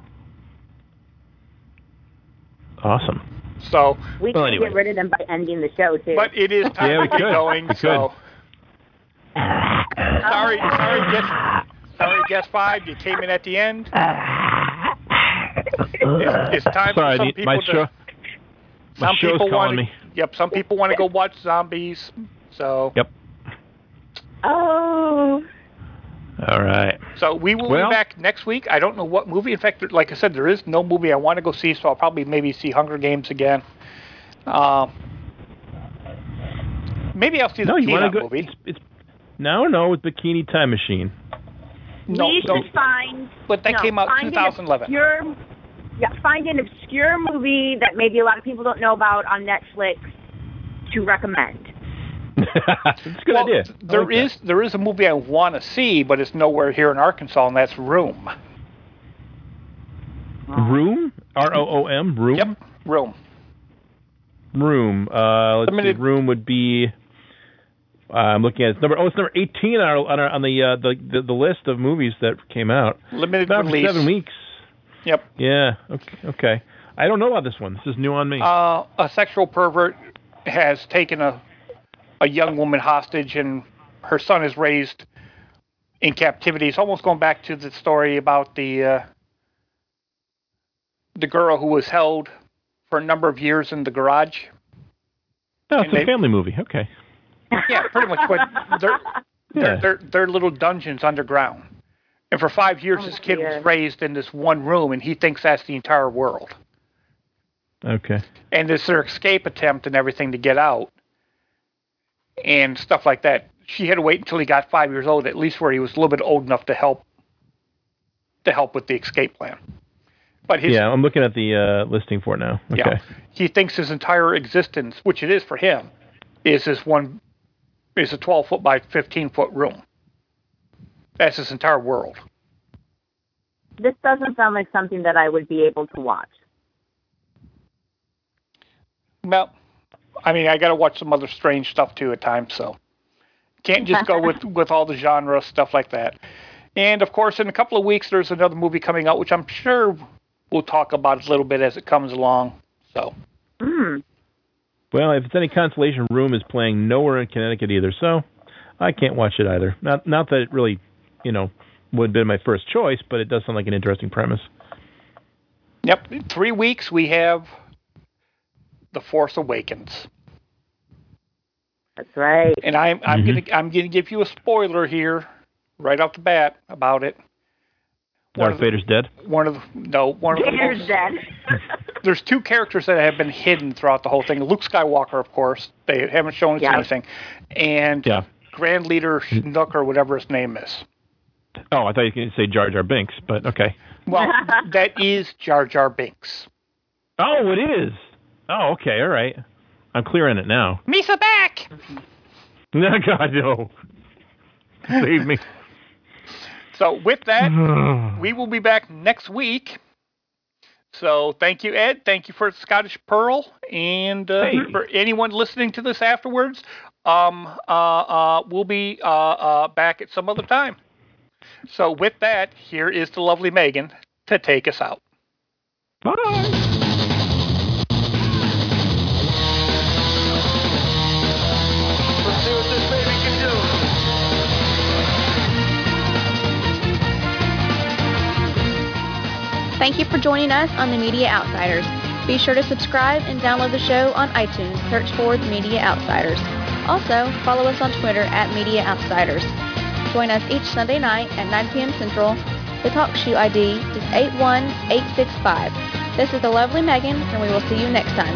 Awesome. So, We Well, can anyway. get rid of them by ending the show too. but it is time Yeah, we to get could. going. We so, sorry, sorry, guest, sorry, guest five, you came in at the end. It's, it's time Sorry, for some people my to. show. My some show's people want me. Yep, some people want to go watch zombies. So, Yep. oh, All right. so we will Well- be back next week. I don't know what movie. In fact, like I said, there is no movie I want to go see, so I'll probably maybe see Hunger Games again. Um, maybe I'll see the No, you Peanut go? movie. It's, it's no, no, with Bikini Time Machine. No, we no, should find. but that no, came out find an 2011. Obscure, yeah, find an obscure movie that maybe a lot of people don't know about on Netflix to recommend. That's a good well, idea. th- I There like is there is a movie I want to see, but it's nowhere here in Arkansas, and that's Room. Room. R O O M. Room. Yep, Room. Room. Uh, let's Limited- see. Room would be. Uh, I'm looking at it's number. Oh, it's number 18 on our, on, our, on the, uh, the the the list of movies that came out. Limited About release. seven weeks. Yep. Yeah. Okay. Okay. I don't know about this one. This is new on me. Uh, a sexual pervert has taken a a young woman hostage, and her son is raised in captivity. It's almost going back to the story about the uh, the girl who was held for a number of years in the garage. oh, it's and a they- family movie. Okay. Yeah, pretty much. But they're, Yeah. they're, they're, they're little dungeons underground. And for five years, Oh, this kid dear. was raised in this one room, and he thinks that's the entire world. Okay. And it's their escape attempt and everything to get out, and stuff like that. She had to wait until he got five years old, at least where he was a little bit old enough to help to help with the escape plan. But his, yeah, I'm looking at the uh, listing for it now. Okay. yeah, he thinks his entire existence, which it is for him, is this one is a 12 foot by 15 foot room. That's his entire world. This doesn't sound like something that I would be able to watch. Well, I mean, I got to watch some other strange stuff too at times, so can't just go with <laughs> with all the genre stuff like that. And of course, in a couple of weeks, there's another movie coming out, which I'm sure we'll talk about a little bit as it comes along. So, Mm. Well, if it's any consolation, Room is playing nowhere in Connecticut either, so I can't watch it either. Not not that it really, you know, would have been my first choice, but it does sound like an interesting premise. yep, in three weeks we have The Force Awakens, That's right. and I'm I'm Mhm. gonna I'm gonna give you a spoiler here right off the bat about it. One Darth of the- Vader's dead. One of the no one of the most- <laughs> dead. <laughs> there's two characters that have been hidden throughout the whole thing. Luke Skywalker, of course, they haven't shown us Yeah. anything, and Yeah. Grand Leader Schnook or whatever his name is. Oh, I thought you were going to say Jar Jar Binks, but okay. Well, <laughs> that is Jar Jar Binks. Oh, it is. Oh, okay, all right. I'm clearing it now. Misa back. <laughs> No, God, no. Save me. So with that, <sighs> we will be back next week. So thank you, Ed. Thank you for Scottish Pearl, and uh, Hey. for anyone listening to this afterwards, um, uh, uh, we'll be uh, uh, back at some other time. So with that, here is the lovely Megan to take us out. Bye. Thank you for joining us on the Media Outsiders. Be sure to subscribe and download the show on iTunes. Search for The Media Outsiders. Also, follow us on Twitter at Media Outsiders. Join us each Sunday night at 9 p.m. Central. The TalkShoe ID is 81865. This is the lovely Megan, and we will see you next time.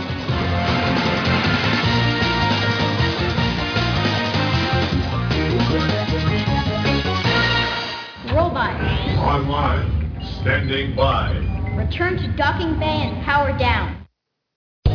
Robot, Online. Standing by. return to docking bay and power down.